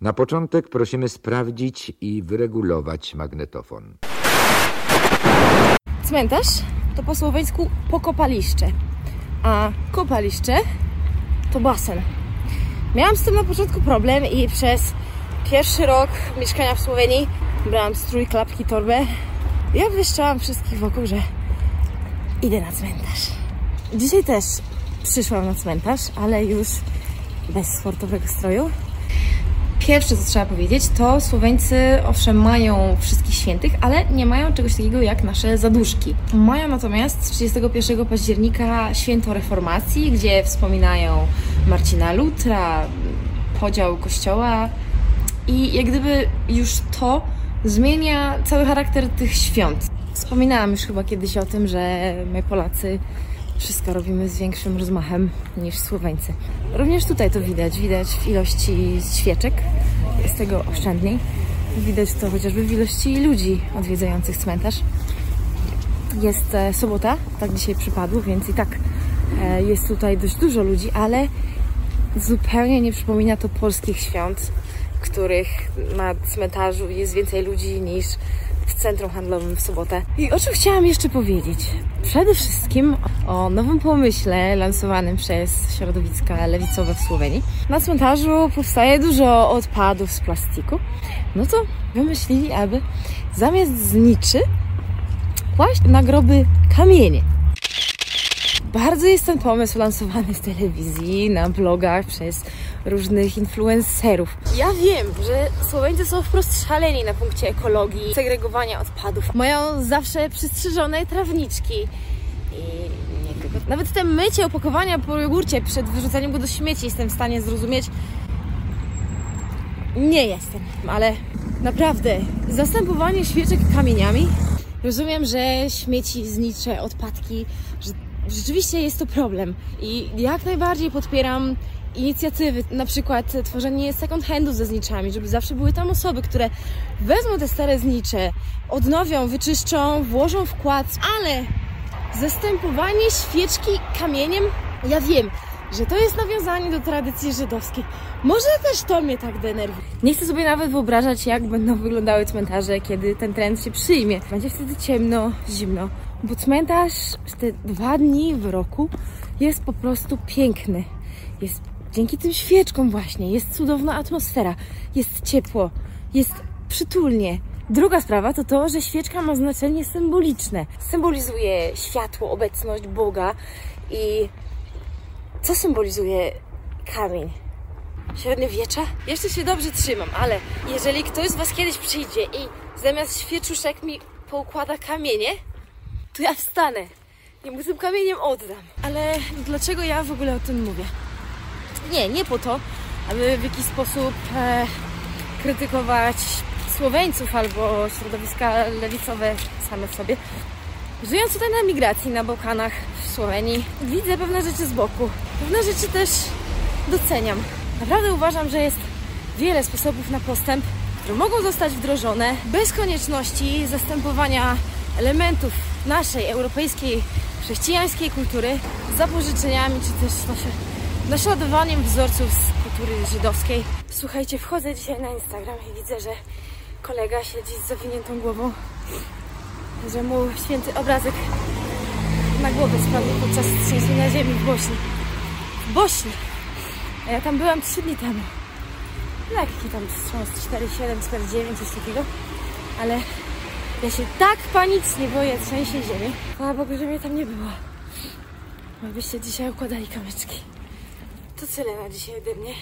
Na początek prosimy sprawdzić i wyregulować magnetofon. Cmentarz to po słoweńsku pokopaliszcze, a kopaliszcze to basen. Miałam z tym na początku problem i przez pierwszy rok mieszkania w Słowenii brałam strój, klapki, torbę. Ja wyszczałam wszystkich wokół, że idę na cmentarz. Dzisiaj też przyszłam na cmentarz, ale już bez sportowego stroju. Pierwsze, co trzeba powiedzieć, to Słoweńcy owszem mają wszystkich świętych, ale nie mają czegoś takiego jak nasze zaduszki. Mają natomiast 31 października święto reformacji, gdzie wspominają Marcina Lutra, podział kościoła i jak gdyby już to zmienia cały charakter tych świąt. Wspominałam już chyba kiedyś o tym, że my Polacy wszystko robimy z większym rozmachem niż Słoweńcy. Również tutaj to widać. Widać w ilości świeczek. Jest tego oszczędniej. Widać to chociażby w ilości ludzi odwiedzających cmentarz. Jest e, sobota, tak dzisiaj przypadło, więc i tak e, jest tutaj dość dużo ludzi, ale zupełnie nie przypomina to polskich świąt, których na cmentarzu jest więcej ludzi niż w centrum handlowym w sobotę. I o czym chciałam jeszcze powiedzieć? Przede wszystkim o nowym pomyśle lansowanym przez środowiska lewicowe w Słowenii. Na cmentarzu powstaje dużo odpadów z plastiku. No to wymyślili, aby zamiast zniczy kłaść na groby kamienie. Bardzo jest ten pomysł lansowany w telewizji, na blogach przez różnych influencerów. Ja wiem, że Słoweńcy są wprost szaleni na punkcie ekologii, segregowania odpadów. Mają zawsze przystrzyżone trawniczki i nie tylko. Nawet te mycie opakowania po jogurcie przed wyrzucaniem go do śmieci jestem w stanie zrozumieć. Nie jestem, ale naprawdę zastępowanie świeczek kamieniami. Rozumiem, że śmieci znicze, odpadki, że rzeczywiście jest to problem i jak najbardziej podpieram inicjatywy, na przykład tworzenie second handów ze zniczami, żeby zawsze były tam osoby, które wezmą te stare znicze, odnowią, wyczyszczą, włożą wkład, ale zastępowanie świeczki kamieniem, ja wiem, że to jest nawiązanie do tradycji żydowskiej. Może też to mnie tak denerwuje. Nie chcę sobie nawet wyobrażać, jak będą wyglądały cmentarze, kiedy ten trend się przyjmie. Będzie wtedy ciemno, zimno, bo cmentarz w te dwa dni w roku jest po prostu piękny. Jest dzięki tym świeczkom właśnie, jest cudowna atmosfera, jest ciepło, jest przytulnie. Druga sprawa to to, że świeczka ma znaczenie symboliczne. Symbolizuje światło, obecność Boga i co symbolizuje kamień? Średniowiecza? Jeszcze się dobrze trzymam, ale jeżeli ktoś z Was kiedyś przyjdzie i zamiast świeczuszek mi poukłada kamienie, to ja wstanę i mu tym kamieniem oddam. Ale dlaczego ja w ogóle o tym mówię? Nie, nie po to, aby w jakiś sposób e, krytykować Słoweńców albo środowiska lewicowe same w sobie. Żyjąc tutaj na migracji na Bałkanach, w Słowenii, widzę pewne rzeczy z boku. Pewne rzeczy też doceniam. Naprawdę uważam, że jest wiele sposobów na postęp, które mogą zostać wdrożone bez konieczności zastępowania elementów naszej europejskiej, chrześcijańskiej kultury zapożyczeniami czy też naśladowaniem wzorców z kultury żydowskiej. Słuchajcie, wchodzę dzisiaj na Instagram i widzę, że kolega siedzi z zawiniętą głową, że mu święty obrazek na głowę spadł podczas trzęsienia ziemi w Bośni. W Bośni! A ja tam byłam 3 dni temu. Lekki tam wstrząs 4,7, 4,9, coś takiego. Ale ja się tak panicznie boję trzęsień ziemi. Chwała Bogu, że mnie tam nie było. Bo byście dzisiaj układali kamyczki. To tyle na dzisiaj ode mnie.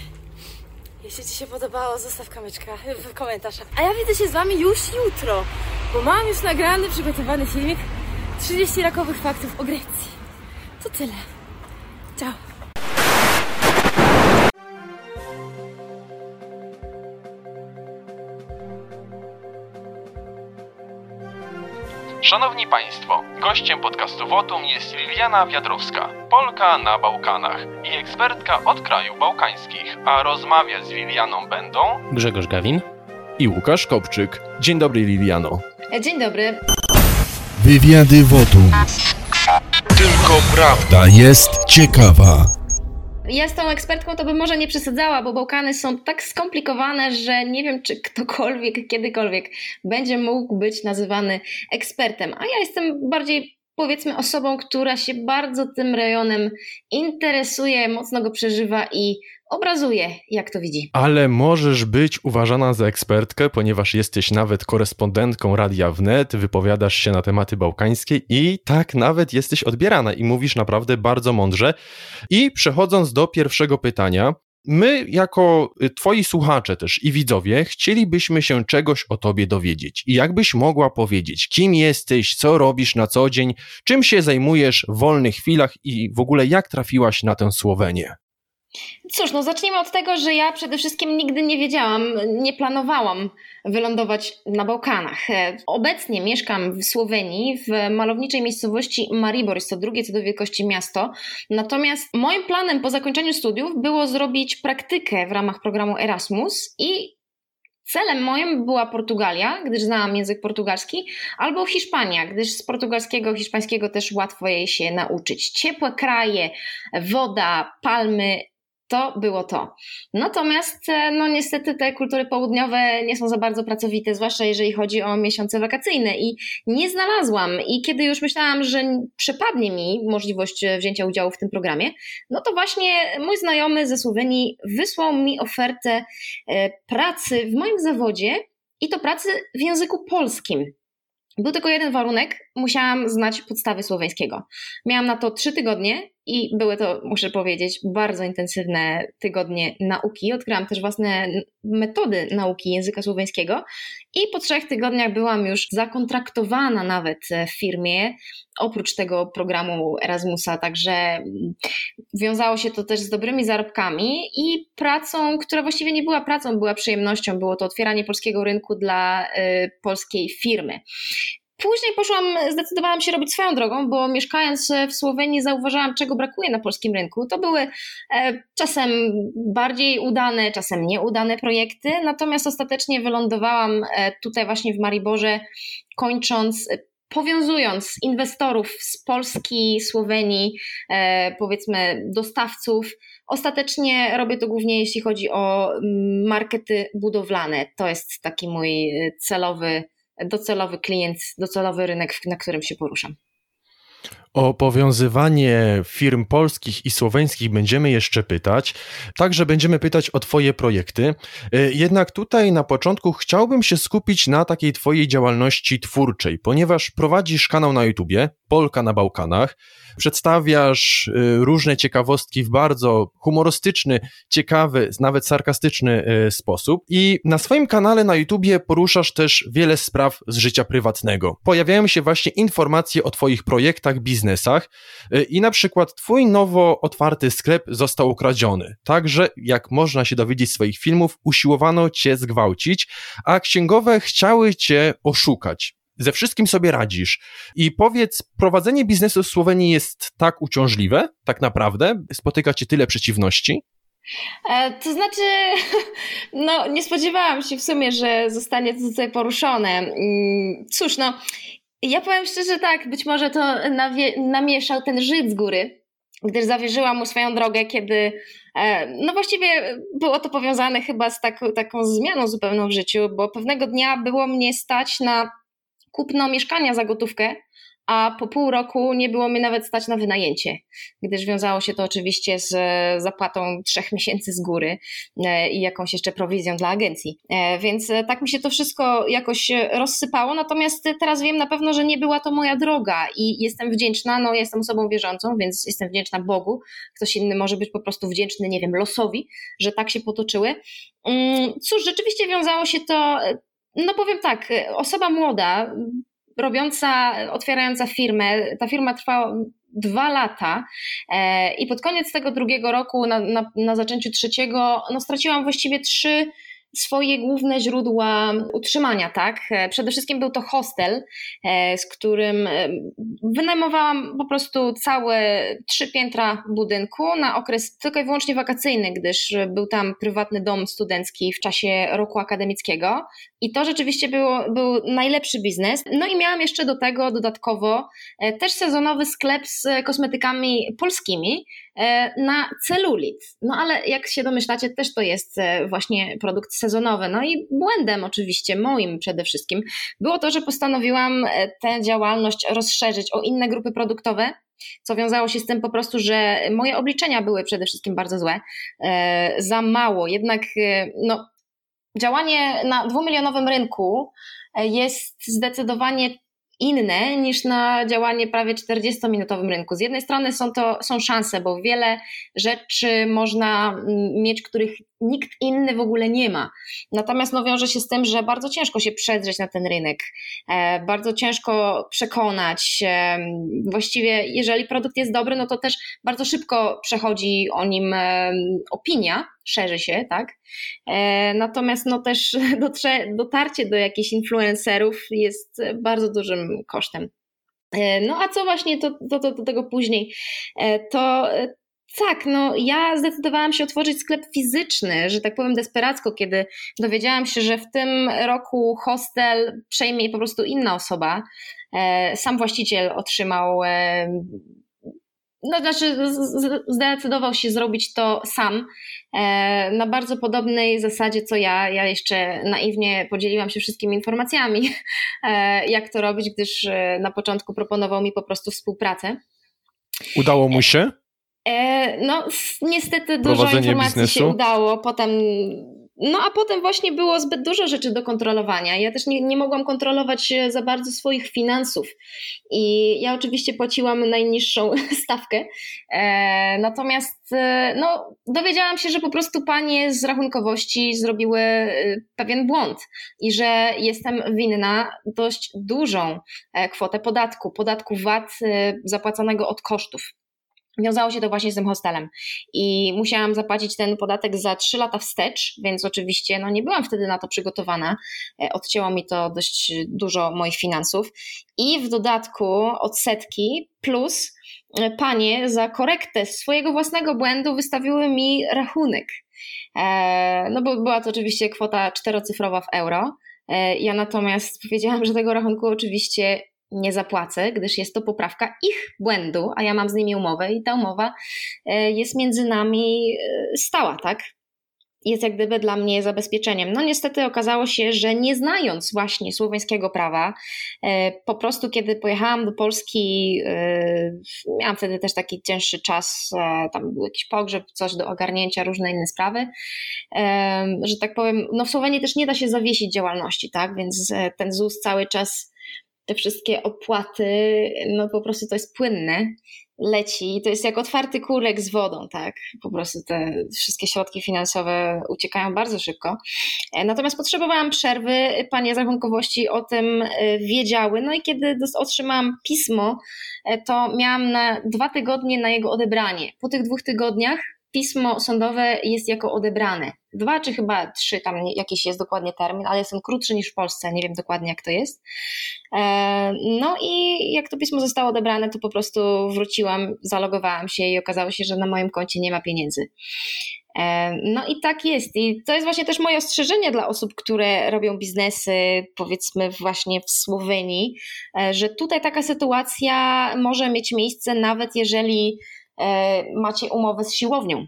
Jeśli Ci się podobało, zostaw kamyczka w komentarzach. A ja widzę się z Wami już jutro, bo mam już nagrany, przygotowany filmik 30 rakowych faktów o Grecji. To tyle. Ciao. Szanowni Państwo, gościem podcastu Wotum jest Liliana Wiadrowska, Polka na Bałkanach i ekspertka od krajów bałkańskich, a rozmawiać z Lilianą będą Grzegorz Gawin i Łukasz Kopczyk. Dzień dobry Liliano. Dzień dobry. Wywiady Wotum. Tylko prawda jest ciekawa. Ja z tą ekspertką to bym może nie przesadzała, bo Bałkany są tak skomplikowane, że nie wiem, czy ktokolwiek kiedykolwiek będzie mógł być nazywany ekspertem. A ja jestem bardziej powiedzmy osobą, która się bardzo tym rejonem interesuje, mocno go przeżywa i obrazuje, jak to widzi. Ale możesz być uważana za ekspertkę, ponieważ jesteś nawet korespondentką Radia Wnet, wypowiadasz się na tematy bałkańskie i tak nawet jesteś odbierana i mówisz naprawdę bardzo mądrze. I przechodząc do pierwszego pytania, My, jako y, Twoi słuchacze też i widzowie, chcielibyśmy się czegoś o Tobie dowiedzieć. I jakbyś mogła powiedzieć, kim jesteś, co robisz na co dzień, czym się zajmujesz w wolnych chwilach i w ogóle jak trafiłaś na tę Słowenię? Cóż, no zacznijmy od tego, że ja przede wszystkim nigdy nie wiedziałam, nie planowałam wylądować na Bałkanach. Obecnie mieszkam w Słowenii, w malowniczej miejscowości Maribor, jest to drugie co do wielkości miasto. Natomiast moim planem po zakończeniu studiów było zrobić praktykę w ramach programu Erasmus i Celem moim była Portugalia, gdyż znałam język portugalski, albo Hiszpania, gdyż z portugalskiego, hiszpańskiego też łatwo jej się nauczyć. Ciepłe kraje, woda, palmy, to było to. Natomiast, e, no niestety, te kultury południowe nie są za bardzo pracowite, zwłaszcza jeżeli chodzi o miesiące wakacyjne, i nie znalazłam. I kiedy już myślałam, że przepadnie mi możliwość e, wzięcia udziału w tym programie, no to właśnie mój znajomy ze Słowenii wysłał mi ofertę e, pracy w moim zawodzie i to pracy w języku polskim. Był tylko jeden warunek, musiałam znać podstawy słoweńskiego. Miałam na to trzy tygodnie i były to, muszę powiedzieć, bardzo intensywne tygodnie nauki. Odkryłam też własne metody nauki języka słoweńskiego i po trzech tygodniach byłam już zakontraktowana nawet w firmie, oprócz tego programu Erasmusa, także wiązało się to też z dobrymi zarobkami i pracą, która właściwie nie była pracą, była przyjemnością. Było to otwieranie polskiego rynku dla y, polskiej firmy. Później poszłam, zdecydowałam się robić swoją drogą, bo mieszkając w Słowenii zauważyłam, czego brakuje na polskim rynku. To były e, czasem bardziej udane, czasem nieudane projekty, natomiast ostatecznie wylądowałam e, tutaj właśnie w Mariborze, kończąc powiązując inwestorów z Polski, Słowenii, e, powiedzmy dostawców, ostatecznie robię to głównie jeśli chodzi o mm, markety budowlane. To jest taki mój celowy docelowy klient, docelowy rynek, na którym się poruszam. O powiązywanie firm polskich i słoweńskich będziemy jeszcze pytać. Także będziemy pytać o Twoje projekty. E, jednak tutaj na początku chciałbym się skupić na takiej Twojej działalności twórczej, ponieważ prowadzisz kanał na YouTubie Polka na Bałkanach przedstawiasz y, różne ciekawostki w bardzo humorystyczny, ciekawy, nawet sarkastyczny y, sposób. I na swoim kanale na YouTubie poruszasz też wiele spraw z życia prywatnego. Pojawiają się właśnie informacje o Twoich projektach, biznesach y, i na przykład Twój nowo otwarty sklep został ukradziony. Także, jak można się dowiedzieć z swoich filmów, usiłowano Cię zgwałcić, a księgowe chciały Cię oszukać ze wszystkim sobie radzisz. I powiedz, prowadzenie biznesu w Słowenii jest tak uciążliwe, tak naprawdę? Spotyka cię tyle przeciwności? E, to znaczy, no nie spodziewałam się w sumie, że zostanie to tutaj poruszone. Mm, cóż, no, ja powiem szczerze tak, być może to namieszał ten Żyd z góry, gdyż zawierzyłam mu swoją drogę, kiedy, e, no właściwie było to powiązane chyba z taką, taką zmianą zupełną w życiu, bo pewnego dnia było mnie stać na kupno mieszkania za gotówkę, a po pół roku nie było mi nawet stać na wynajęcie, gdyż wiązało się to oczywiście z zapłatą trzech miesięcy z góry e, i jakąś jeszcze prowizją dla agencji. E, więc e, tak mi się to wszystko jakoś rozsypało, natomiast teraz wiem na pewno, że nie była to moja droga i jestem wdzięczna, no jestem osobą wierzącą, więc jestem wdzięczna Bogu. Ktoś inny może być po prostu wdzięczny, nie wiem, losowi, że tak się potoczyły. Mm, cóż, rzeczywiście wiązało się to no powiem tak, osoba młoda, robiąca, otwierająca firmę, ta firma trwała dwa lata e, i pod koniec tego drugiego roku, na, na, na zaczęciu trzeciego, no straciłam właściwie trzy swoje główne źródła utrzymania, tak? Przede wszystkim był to hostel, z którym wynajmowałam po prostu całe trzy piętra budynku na okres tylko i wyłącznie wakacyjny, gdyż był tam prywatny dom studencki w czasie roku akademickiego i to rzeczywiście było, był najlepszy biznes. No i miałam jeszcze do tego dodatkowo też sezonowy sklep z kosmetykami polskimi, E, na celulit. No ale jak się domyślacie, też to jest e, właśnie produkt sezonowy. No i błędem oczywiście, moim przede wszystkim, było to, że postanowiłam e, tę działalność rozszerzyć o inne grupy produktowe, co wiązało się z tym po prostu, że moje obliczenia były przede wszystkim bardzo złe, za mało. Jednak no, działanie na dwumilionowym rynku jest zdecydowanie inne niż na działanie prawie 40-minutowym rynku. Z jednej strony są to są szanse, bo wiele rzeczy można mm, mieć, których nikt inny w ogóle nie ma. Natomiast no, wiąże się z tym, że bardzo ciężko się przedrzeć na ten rynek, e, bardzo ciężko przekonać. E, właściwie, jeżeli produkt jest dobry, no to też bardzo szybko przechodzi o nim e, opinia, szerzy się, tak? E, natomiast no też dotrze, dotarcie do jakichś influencerów jest bardzo dużym kosztem. E, no a co właśnie to, to, do tego później? E, to tak, no ja zdecydowałam się otworzyć sklep fizyczny, że tak powiem desperacko, kiedy dowiedziałam się, że w tym roku hostel przejmie po prostu inna osoba. Sam właściciel otrzymał no, znaczy zdecydował się zrobić to sam e, na bardzo podobnej zasadzie co ja. Ja jeszcze naiwnie podzieliłam się wszystkimi informacjami, e, jak to robić, gdyż e, na początku proponował mi po prostu współpracę. Udało mu się? No, niestety dużo informacji biznesu? się udało. Potem no a potem właśnie było zbyt dużo rzeczy do kontrolowania. Ja też nie, nie mogłam kontrolować za bardzo swoich finansów. I ja oczywiście płaciłam najniższą stawkę. E, natomiast e, no, dowiedziałam się, że po prostu panie z rachunkowości zrobiły e, pewien błąd i że jestem winna dość dużą e, kwotę podatku, podatku VAT e, zapłaconego od kosztów. Wiązało się to właśnie z tym hostelem i musiałam zapłacić ten podatek za 3 lata wstecz, więc oczywiście no, nie byłam wtedy na to przygotowana. E, odcięło mi to dość dużo moich finansów i w dodatku odsetki plus e, panie za korektę swojego własnego błędu wystawiły mi rachunek. E, no bo była to oczywiście kwota czterocyfrowa w euro. Ja natomiast powiedziałam, że tego rachunku oczywiście nie zapłacę, gdyż jest to poprawka ich błędu, a ja mam z nimi umowę i ta umowa e, jest między nami e, stała, tak? Jest jak gdyby dla mnie zabezpieczeniem. No niestety okazało się, że nie znając właśnie słoweńskiego prawa, e, po prostu kiedy pojechałam do Polski, miałam wtedy też taki cięższy czas, tam był jakiś pogrzeb, coś do ogarnięcia, różne inne sprawy, że tak powiem, no w Słowenii też nie da się zawiesić działalności, tak? Więc ten ZUS cały czas te wszystkie opłaty, no po prostu to jest płynne, leci. To jest jak otwarty kurek z wodą, tak? Po prostu te wszystkie środki finansowe uciekają bardzo szybko. E, natomiast potrzebowałam przerwy, panie z rachunkowości o tym e, wiedziały. No i kiedy otrzymałam pismo, e, to miałam na dwa tygodnie na jego odebranie. Po tych dwóch tygodniach pismo sądowe jest jako odebrane. Dwa czy chyba trzy, tam jakiś jest dokładnie termin, ale jest on krótszy niż w Polsce, nie wiem dokładnie jak to jest. E, no i jak to pismo zostało odebrane, to po prostu wróciłam, zalogowałam się i okazało się, że na moim koncie nie ma pieniędzy. E, no i tak jest. I to jest właśnie też moje ostrzeżenie dla osób, które robią biznesy, powiedzmy właśnie w Słowenii, e, że tutaj taka sytuacja może mieć miejsce, nawet jeżeli macie umowę z siłownią.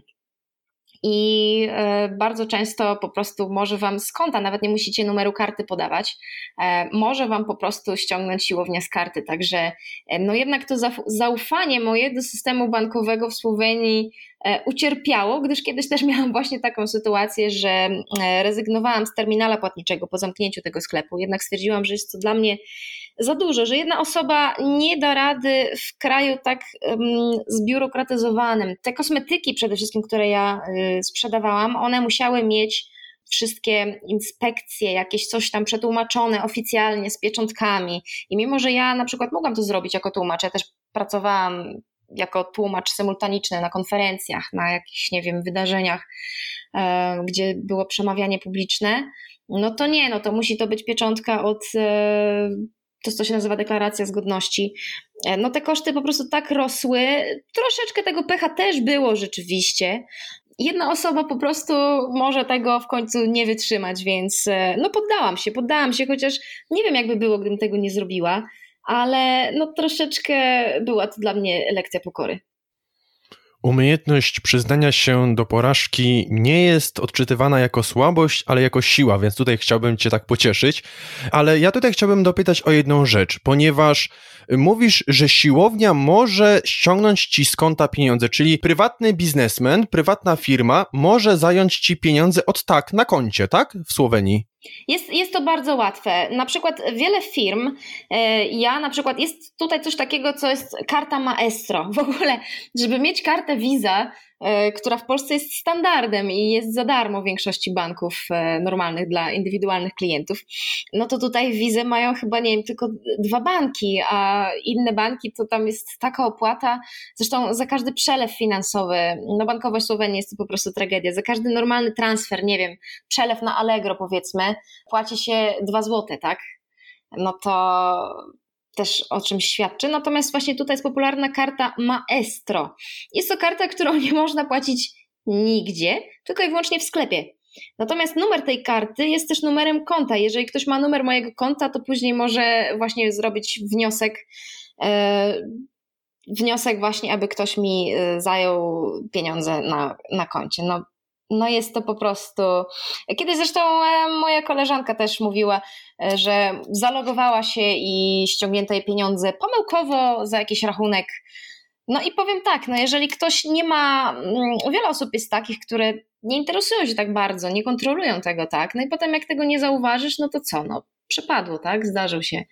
I e, bardzo często po prostu może Wam z konta, nawet nie musicie numeru karty podawać, e, może Wam po prostu ściągnąć siłownia z karty. Także no jednak to zaufanie moje do systemu bankowego w Słowenii ucierpiało, gdyż kiedyś też miałam właśnie taką sytuację, że rezygnowałam z terminala płatniczego po zamknięciu tego sklepu. Jednak stwierdziłam, że jest to dla mnie za dużo, że jedna osoba nie da rady w kraju tak um, zbiurokratyzowanym. Te kosmetyki przede wszystkim, które ja y, sprzedawałam, one musiały mieć wszystkie inspekcje, jakieś coś tam przetłumaczone oficjalnie z pieczątkami. I mimo, że ja na przykład mogłam to zrobić jako tłumacz, ja też pracowałam jako tłumacz symultaniczny na konferencjach, na jakichś, nie wiem, wydarzeniach, e, gdzie było przemawianie publiczne, no to nie, no to musi to być pieczątka od e, to, co się nazywa deklaracja zgodności. E, no te koszty po prostu tak rosły, troszeczkę tego pecha też było rzeczywiście. Jedna osoba po prostu może tego w końcu nie wytrzymać, więc e, no poddałam się, poddałam się, chociaż nie wiem jakby było, gdybym tego nie zrobiła, ale no troszeczkę była to dla mnie lekcja pokory. Umiejętność przyznania się do porażki nie jest odczytywana jako słabość, ale jako siła, więc tutaj chciałbym Cię tak pocieszyć. Ale ja tutaj chciałbym dopytać o jedną rzecz, ponieważ mówisz, że siłownia może ściągnąć Ci z konta pieniądze, czyli prywatny biznesmen, prywatna firma może zająć Ci pieniądze od tak na koncie, tak? W Słowenii. Jest, jest to bardzo łatwe. Na przykład wiele firm, e, ja na przykład, jest tutaj coś takiego, co jest karta maestro. W ogóle, żeby mieć kartę Visa, która w Polsce jest standardem i jest za darmo w większości banków e, normalnych dla indywidualnych klientów, no to tutaj wizę mają chyba, nie wiem, tylko dwa banki, a inne banki to tam jest taka opłata. Zresztą za każdy przelew finansowy, no bankowość Słowenii jest to po prostu tragedia. Za każdy normalny transfer, nie wiem, przelew na Allegro powiedzmy, płaci się dwa złote, tak? No to też o czymś świadczy. Natomiast właśnie tutaj jest popularna karta Maestro. Jest to karta, którą nie można płacić nigdzie, tylko i wyłącznie w sklepie. Natomiast numer tej karty jest też numerem konta. Jeżeli ktoś ma numer mojego konta, to później może właśnie zrobić wniosek, e, wniosek właśnie, aby ktoś mi e, zajął pieniądze na, na koncie. No, no jest to po prostu. Kiedyś zresztą e, moja koleżanka też mówiła, e, że zalogowała się i ściągnięto jej pieniądze pomyłkowo za jakiś rachunek. No i powiem tak, no jeżeli ktoś nie ma, mm, wiele osób jest takich, które nie interesują się tak bardzo, nie kontrolują tego, tak? No i potem jak tego nie zauważysz, no to co? No przypadło, tak? Zdarzył się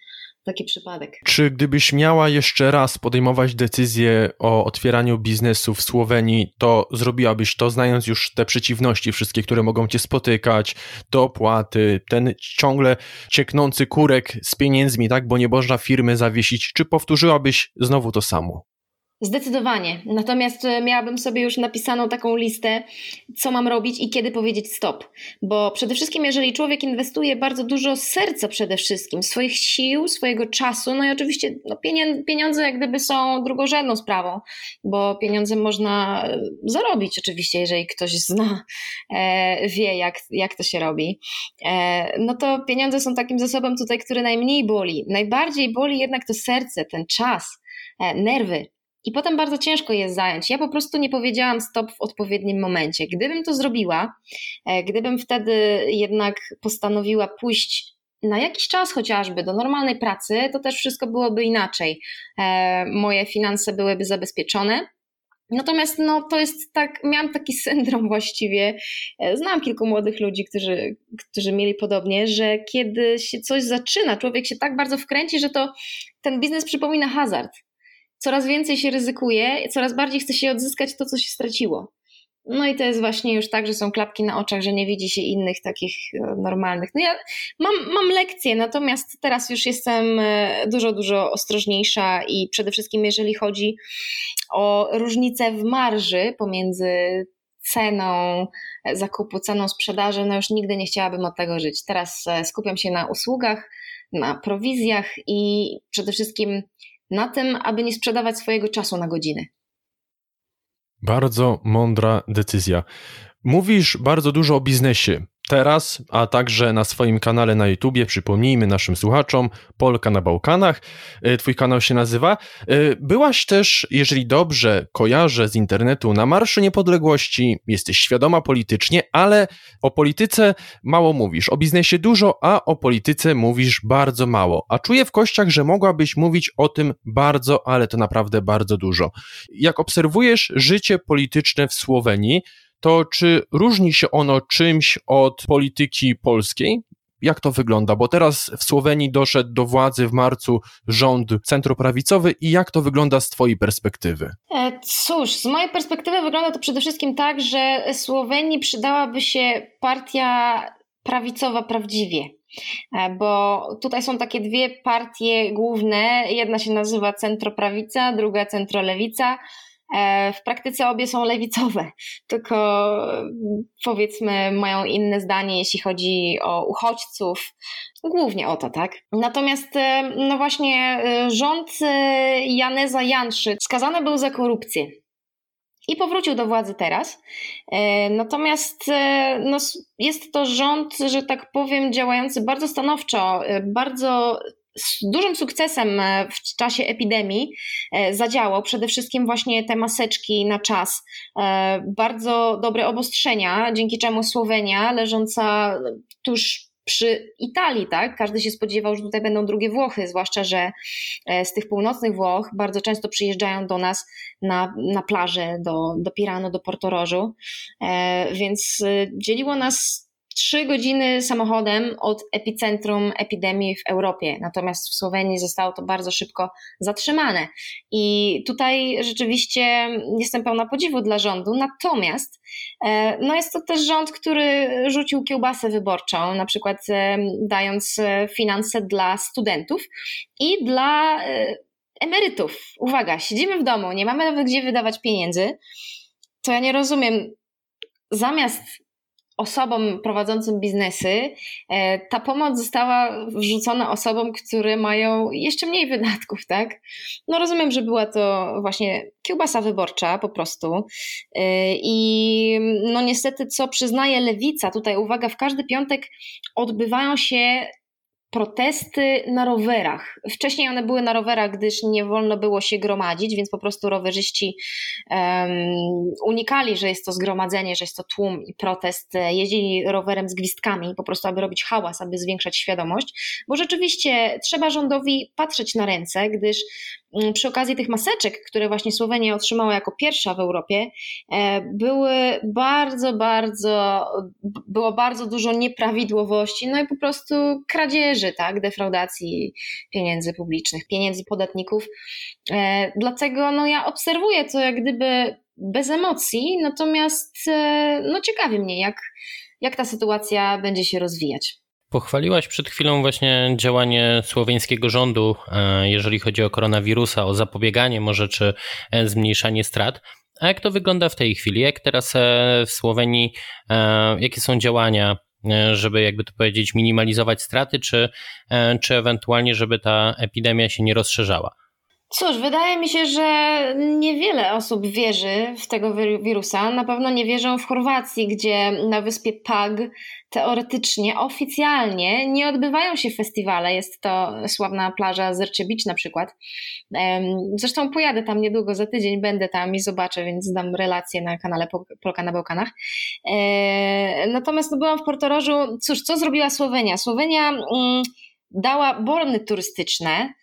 taki przypadek. Czy gdybyś miała jeszcze raz podejmować decyzję o otwieraniu biznesu w Słowenii, to zrobiłabyś to, znając już te przeciwności, wszystkie, które mogą cię spotykać, dopłaty, ten ciągle cieknący kurek z pieniędzmi, tak, bo nie można firmy zawiesić. Czy powtórzyłabyś znowu to samo? Zdecydowanie. Natomiast e, miałabym sobie już napisaną taką listę, co mam robić i kiedy powiedzieć stop. Bo przede wszystkim, jeżeli człowiek inwestuje bardzo dużo serca przede wszystkim, swoich sił, swojego czasu, no i oczywiście no pieniądze jak gdyby są drugorzędną sprawą, bo pieniądze można e, zarobić oczywiście, jeżeli ktoś zna, e, wie jak, jak to się robi. No to pieniądze są takim zasobem tutaj, który najmniej boli. Najbardziej boli jednak to serce, ten czas, nerwy. I potem bardzo ciężko jest zająć. Ja po prostu nie powiedziałam stop w odpowiednim momencie. Gdybym to zrobiła, e, gdybym wtedy jednak postanowiła pójść na jakiś czas chociażby do normalnej pracy, to też wszystko byłoby inaczej. E, moje finanse byłyby zabezpieczone. Natomiast no, to jest tak, miałam taki syndrom właściwie. E, znam kilku młodych ludzi, którzy, którzy mieli podobnie, że kiedy się coś zaczyna, człowiek się tak bardzo wkręci, że to ten biznes przypomina hazard coraz więcej się ryzykuje, coraz bardziej chce się odzyskać to, co się straciło. No i to jest właśnie już tak, że są klapki na oczach, że nie widzi się innych takich e, normalnych. No ja mam, mam lekcje, natomiast teraz już jestem e, dużo, dużo ostrożniejsza i przede wszystkim jeżeli chodzi o różnicę w marży pomiędzy ceną zakupu, ceną sprzedaży, no już nigdy nie chciałabym od tego żyć. Teraz e, skupiam się na usługach, na prowizjach i przede wszystkim na tym, aby nie sprzedawać swojego czasu na godziny. Bardzo mądra decyzja. Mówisz bardzo dużo o biznesie teraz, a także na swoim kanale na YouTubie. Przypomnijmy naszym słuchaczom, Polka na Bałkanach. E, twój kanał się nazywa. E, byłaś też, jeżeli dobrze kojarzę z internetu, na Marszu Niepodległości. Jesteś świadoma politycznie, ale o polityce mało mówisz. O biznesie dużo, a o polityce mówisz bardzo mało. A czuję w kościach, że mogłabyś mówić o tym bardzo, ale to naprawdę bardzo dużo. Jak obserwujesz życie polityczne w Słowenii, to czy różni się ono czymś od polityki polskiej? Jak to wygląda? Bo teraz w Słowenii doszedł do władzy w marcu rząd centroprawicowy i jak to wygląda z Twojej perspektywy? E, cóż, z mojej perspektywy wygląda to przede wszystkim tak, że Słowenii przydałaby się partia prawicowa prawdziwie. E, bo tutaj są takie dwie partie główne. Jedna się nazywa centroprawica, druga centrolewica. E, w praktyce obie są lewicowe, tylko powiedzmy mają inne zdanie, jeśli chodzi o uchodźców, głównie o to, tak? Natomiast, e, no właśnie, rząd Janeza Janszy skazany był za korupcję i powrócił do władzy teraz. E, natomiast e, no, jest to rząd, że tak powiem, działający bardzo stanowczo, e, bardzo z dużym sukcesem w czasie epidemii zadziałał. Przede wszystkim właśnie te maseczki na czas, bardzo dobre obostrzenia, dzięki czemu Słowenia, leżąca tuż przy Italii, tak? Każdy się spodziewał, że tutaj będą drugie Włochy, zwłaszcza, że e, z tych północnych Włoch bardzo często przyjeżdżają do nas na, na plażę, do, do Pirano, do Portorożu, e, więc e, dzieliło nas trzy godziny samochodem od epicentrum epidemii w Europie. Natomiast w Słowenii zostało to bardzo szybko zatrzymane. I tutaj rzeczywiście jestem pełna podziwu dla rządu. Natomiast e, no jest to też rząd, który rzucił kiełbasę wyborczą, na przykład e, dając e, finanse dla studentów i dla emerytów. Uwaga, siedzimy w domu, nie mamy nawet gdzie wydawać pieniędzy. To ja nie rozumiem. Zamiast osobom prowadzącym biznesy, e, ta pomoc została wrzucona osobom, które mają jeszcze mniej wydatków, tak? No rozumiem, że była to właśnie kiełbasa wyborcza po prostu. E, I no niestety, co przyznaje lewica, tutaj uwaga, w każdy piątek odbywają się protesty na rowerach. Wcześniej one były na rowerach, gdyż nie wolno było się gromadzić, więc po prostu rowerzyści um, unikali, że jest to zgromadzenie, że jest to tłum i protest. Jeździli rowerem z gwizdkami, po prostu aby robić hałas, aby zwiększać świadomość, bo rzeczywiście trzeba rządowi patrzeć na ręce, gdyż przy okazji tych maseczek, które właśnie Słowenia otrzymała jako pierwsza w Europie, e, były bardzo, bardzo, było bardzo dużo nieprawidłowości, no i po prostu kradzieży, tak, defraudacji pieniędzy publicznych, pieniędzy podatników. E, dlatego no, ja obserwuję to jak gdyby bez emocji, natomiast e, no, ciekawi mnie, jak, jak ta sytuacja będzie się rozwijać. Pochwaliłaś przed chwilą właśnie działanie słoweńskiego rządu, e, jeżeli chodzi o koronawirusa, o zapobieganie może czy e, zmniejszanie strat. A jak to wygląda w tej chwili? Jak teraz e, w Słowenii, jakie są działania, żeby jakby to powiedzieć, minimalizować straty, czy, czy ewentualnie, żeby ta epidemia się nie rozszerzała? Cóż, wydaje mi się, że niewiele osób wierzy w tego wirusa. Na pewno nie wierzą w Chorwacji, gdzie na wyspie Pag teoretycznie, oficjalnie nie odbywają się festiwale. Jest to sławna plaża Zercze Beach na przykład. Zresztą pojadę tam niedługo, za tydzień będę tam i zobaczę, więc dam relację na kanale Polka na Bałkanach. E, natomiast no, byłam w Portorożu. Cóż, co zrobiła Słowenia? Słowenia mm, dała bony turystyczne,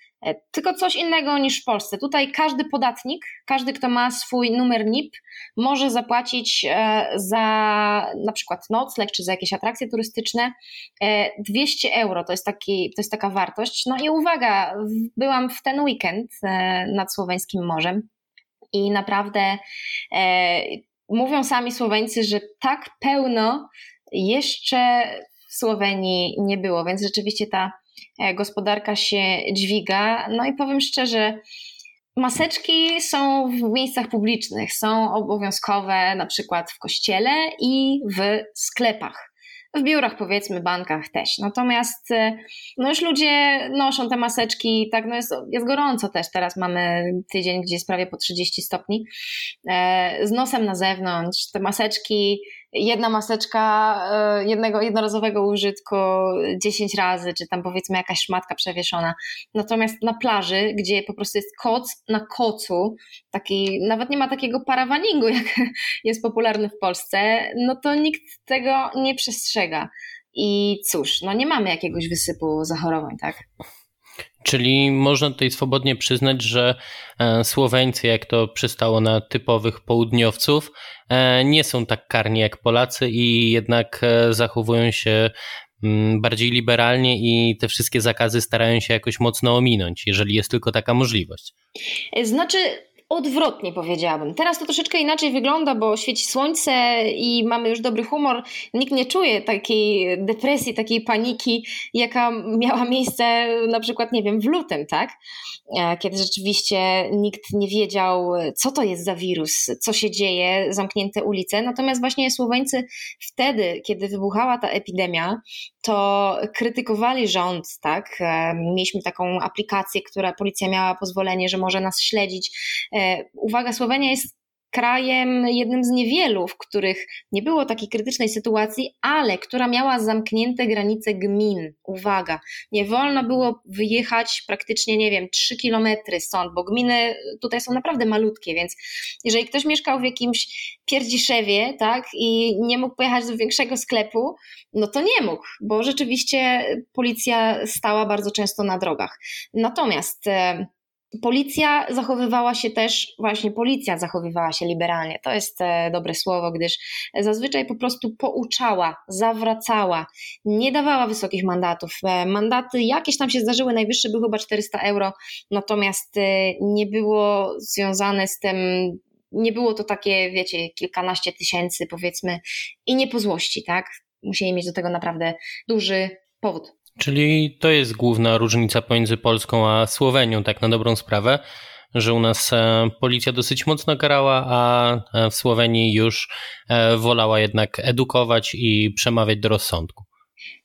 tylko coś innego niż w Polsce. Tutaj każdy podatnik, każdy, kto ma swój numer NIP, może zapłacić e, za na przykład nocleg czy za jakieś atrakcje turystyczne 200 e, euro. To jest, taki, to jest taka wartość. No i uwaga, byłam w ten weekend nad Słoweńskim Morzem i naprawdę mówią sami Słoweńcy, że tak pełno jeszcze w Słowenii nie było, więc rzeczywiście ta E, gospodarka się dźwiga. No i powiem szczerze, maseczki są w miejscach publicznych, są obowiązkowe na przykład w kościele i w sklepach. W biurach, powiedzmy, bankach też. Natomiast e, no już ludzie noszą te maseczki, tak, no jest, jest gorąco też. Teraz mamy tydzień, gdzie jest prawie po 30 stopni. E, z nosem na zewnątrz, te maseczki jedna maseczka e, jednego, jednorazowego użytku 10 razy, czy tam powiedzmy jakaś szmatka przewieszona. Natomiast na plaży, gdzie po prostu jest koc na kocu, taki, nawet nie ma takiego parawaningu, jak jest popularny w Polsce, no to nikt tego nie przestrzega. I cóż, no nie mamy jakiegoś wysypu zachorowań, tak? Czyli można tutaj swobodnie przyznać, że e, Słoweńcy, jak to przystało na typowych południowców, e, nie są tak karni jak Polacy i jednak e, zachowują się mm, bardziej liberalnie i te wszystkie zakazy starają się jakoś mocno ominąć, jeżeli jest tylko taka możliwość. Znaczy, odwrotnie powiedziałabym. Teraz to troszeczkę inaczej wygląda, bo świeci słońce i mamy już dobry humor. Nikt nie czuje takiej depresji, takiej paniki, jaka miała miejsce na przykład, nie wiem, w lutym, tak? E, kiedy rzeczywiście nikt nie wiedział, co to jest za wirus, co się dzieje, zamknięte ulice. Natomiast właśnie Słoweńcy wtedy, kiedy wybuchała ta epidemia, to krytykowali rząd, tak? E, mieliśmy taką aplikację, która policja miała pozwolenie, że może nas śledzić. E, uwaga, Słowenia jest krajem jednym z niewielu, w których nie było takiej krytycznej sytuacji, ale która miała zamknięte granice gmin. Uwaga, nie wolno było wyjechać praktycznie, nie wiem, 3 kilometry stąd, bo gminy tutaj są naprawdę malutkie, więc jeżeli ktoś mieszkał w jakimś Pierdziszewie, tak, i nie mógł pojechać do większego sklepu, no to nie mógł, bo rzeczywiście policja stała bardzo często na drogach. Natomiast e, Policja zachowywała się też, właśnie policja zachowywała się liberalnie. To jest e, dobre słowo, gdyż zazwyczaj po prostu pouczała, zawracała, nie dawała wysokich mandatów. E, mandaty jakieś tam się zdarzyły, najwyższy był chyba 400 euro, natomiast e, nie było związane z tym, nie było to takie, wiecie, kilkanaście tysięcy powiedzmy i nie po złości, tak? Musieli mieć do tego naprawdę duży powód. Czyli to jest główna różnica pomiędzy Polską a Słowenią, tak na dobrą sprawę, że u nas e, policja dosyć mocno karała, a e, w Słowenii już e, wolała jednak edukować i przemawiać do rozsądku.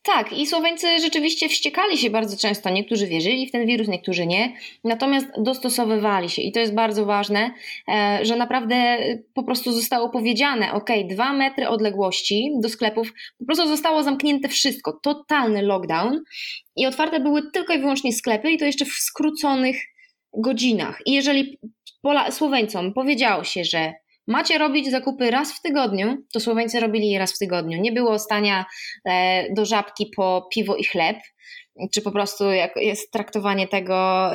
Tak, i Słoweńcy rzeczywiście wściekali się bardzo często. Niektórzy wierzyli w ten wirus, niektórzy nie. Natomiast dostosowywali się i to jest bardzo ważne, e, że naprawdę po prostu zostało powiedziane: OK, dwa metry odległości do sklepów, po prostu zostało zamknięte wszystko. Totalny lockdown i otwarte były tylko i wyłącznie sklepy i to jeszcze w skróconych godzinach. I jeżeli Pola, Słoweńcom powiedziało się, że macie robić zakupy raz w tygodniu, to Słoweńcy robili je raz w tygodniu. Nie było stania e, do żabki po piwo i chleb, czy po prostu jak jest traktowanie tego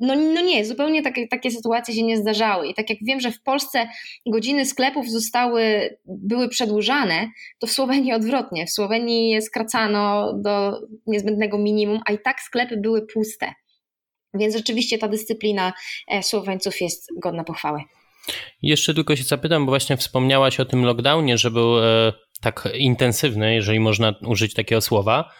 no, no nie, zupełnie takie, takie sytuacje się nie zdarzały. I tak jak wiem, że w Polsce godziny sklepów zostały, były przedłużane, to w Słowenii odwrotnie. W Słowenii skracano do niezbędnego minimum, a i tak sklepy były puste. Więc rzeczywiście ta dyscyplina e, Słoweńców jest godna pochwały. Jeszcze tylko się zapytam, bo właśnie wspomniałaś o tym lockdownie, że był e, tak intensywny, jeżeli można użyć takiego słowa.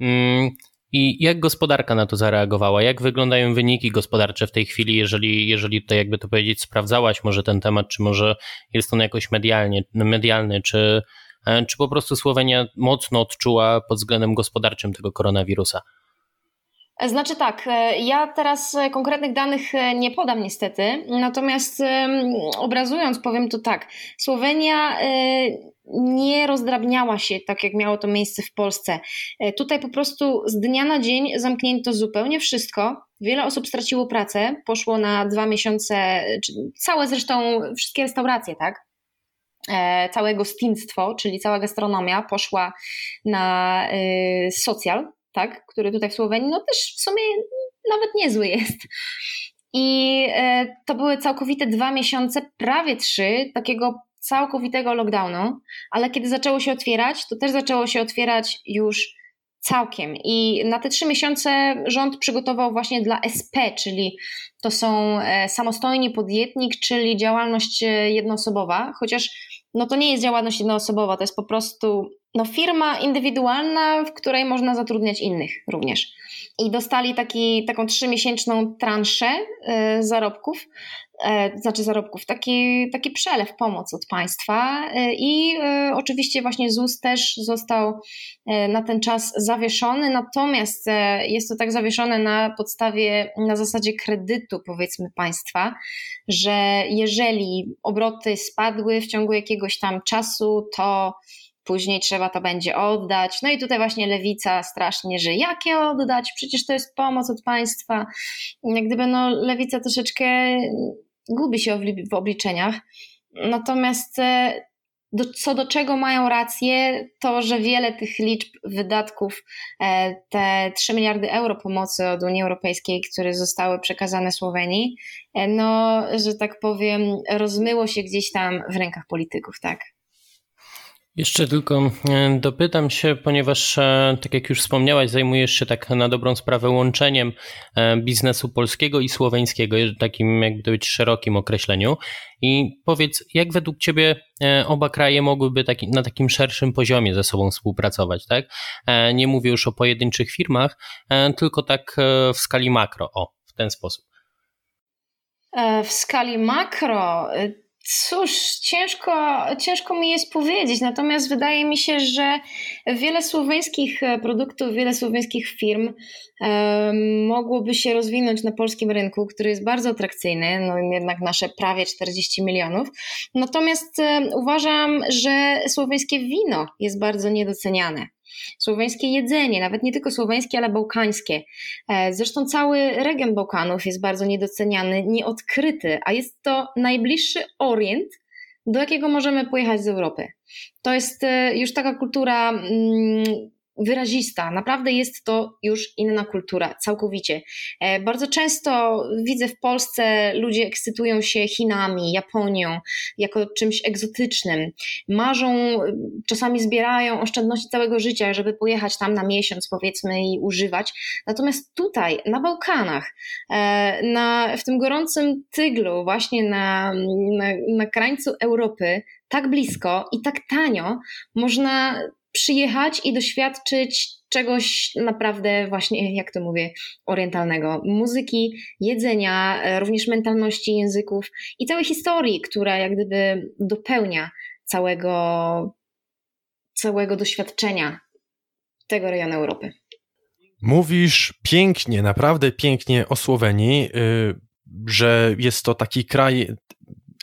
Mm, I jak gospodarka na to zareagowała? Jak wyglądają wyniki gospodarcze w tej chwili, jeżeli, jeżeli tutaj jakby to powiedzieć, sprawdzałaś może ten temat, czy może jest on jakoś medialnie, medialny, czy, e, czy po prostu Słowenia mocno odczuła pod względem gospodarczym tego koronawirusa? Znaczy tak, e, ja teraz e, konkretnych danych e, nie podam niestety, natomiast obrazując powiem to tak. Słowenia nie rozdrabniała się tak, jak miało to miejsce w Polsce. Tutaj po prostu z dnia na dzień zamknięto zupełnie wszystko. Wiele osób straciło pracę, poszło na dwa miesiące, całe zresztą wszystkie restauracje, tak? Całe gostinstwo, czyli cała gastronomia poszła na socjal, tak, który tutaj w Słowenii, no też w sumie nawet niezły jest. I e, to były całkowite dwa miesiące, prawie trzy, takiego całkowitego lockdownu, ale kiedy zaczęło się otwierać, to też zaczęło się otwierać już całkiem. I na te trzy miesiące rząd przygotował właśnie dla SP, czyli to są e, samostojni podjetnik, czyli działalność e, jednoosobowa, chociaż no to nie jest działalność jednoosobowa, to jest po prostu no, firma indywidualna, w której można zatrudniać innych również. I dostali taki, taką trzymiesięczną transzę y, zarobków, y, znaczy zarobków, taki, taki przelew, pomoc od państwa. Y, I oczywiście właśnie ZUS też został na ten czas zawieszony, natomiast jest to tak zawieszone na podstawie, na zasadzie kredytu, powiedzmy, państwa, że jeżeli obroty spadły w ciągu jakiegoś tam czasu, to później trzeba to będzie oddać. No i tutaj właśnie lewica strasznie, że jakie oddać? Przecież to jest pomoc od państwa. Jak gdyby no, lewica troszeczkę gubi się w obliczeniach. Natomiast e, do, co do czego mają rację, to że wiele tych liczb wydatków, e, te 3 miliardy euro pomocy od Unii Europejskiej, które zostały przekazane Słowenii, e, no, że tak powiem, rozmyło się gdzieś tam w rękach polityków, tak. Jeszcze tylko e, dopytam się, ponieważ, e, tak jak już wspomniałaś, zajmujesz się tak na dobrą sprawę łączeniem e, biznesu polskiego i słoweńskiego, takim jakby dość szerokim określeniu. I powiedz, jak według Ciebie oba kraje mogłyby taki, na takim szerszym poziomie ze sobą współpracować, tak? Nie mówię już o pojedynczych firmach, tylko tak w skali makro, o, w ten sposób. W skali makro Cóż, ciężko, ciężko mi jest powiedzieć, natomiast wydaje mi się, że wiele słoweńskich e, produktów, wiele słoweńskich firm e, mogłoby się rozwinąć na polskim rynku, który jest bardzo atrakcyjny, no jednak nasze prawie 40 milionów. Natomiast e, uważam, że słoweńskie wino jest bardzo niedoceniane słoweńskie jedzenie, nawet nie tylko słoweńskie, ale bałkańskie. E, zresztą cały region Bałkanów jest bardzo niedoceniany, nieodkryty, a jest to najbliższy Orient, do jakiego możemy pojechać z Europy. To jest e, już taka kultura mm, wyrazista. Naprawdę jest to już inna kultura, całkowicie. E, bardzo często widzę w Polsce ludzie ekscytują się Chinami, Japonią jako czymś egzotycznym. Marzą, czasami zbierają oszczędności całego życia, żeby pojechać tam na miesiąc, powiedzmy, i używać. Natomiast tutaj, na Bałkanach, e, na, w tym gorącym tyglu, właśnie na, na, na krańcu Europy, tak blisko i tak tanio, można przyjechać i doświadczyć czegoś naprawdę właśnie, jak to mówię, orientalnego. Muzyki, jedzenia, e, również mentalności języków i całej historii, która jak gdyby dopełnia całego, całego doświadczenia tego rejonu Europy. Mówisz pięknie, naprawdę pięknie o Słowenii, y, że jest to taki kraj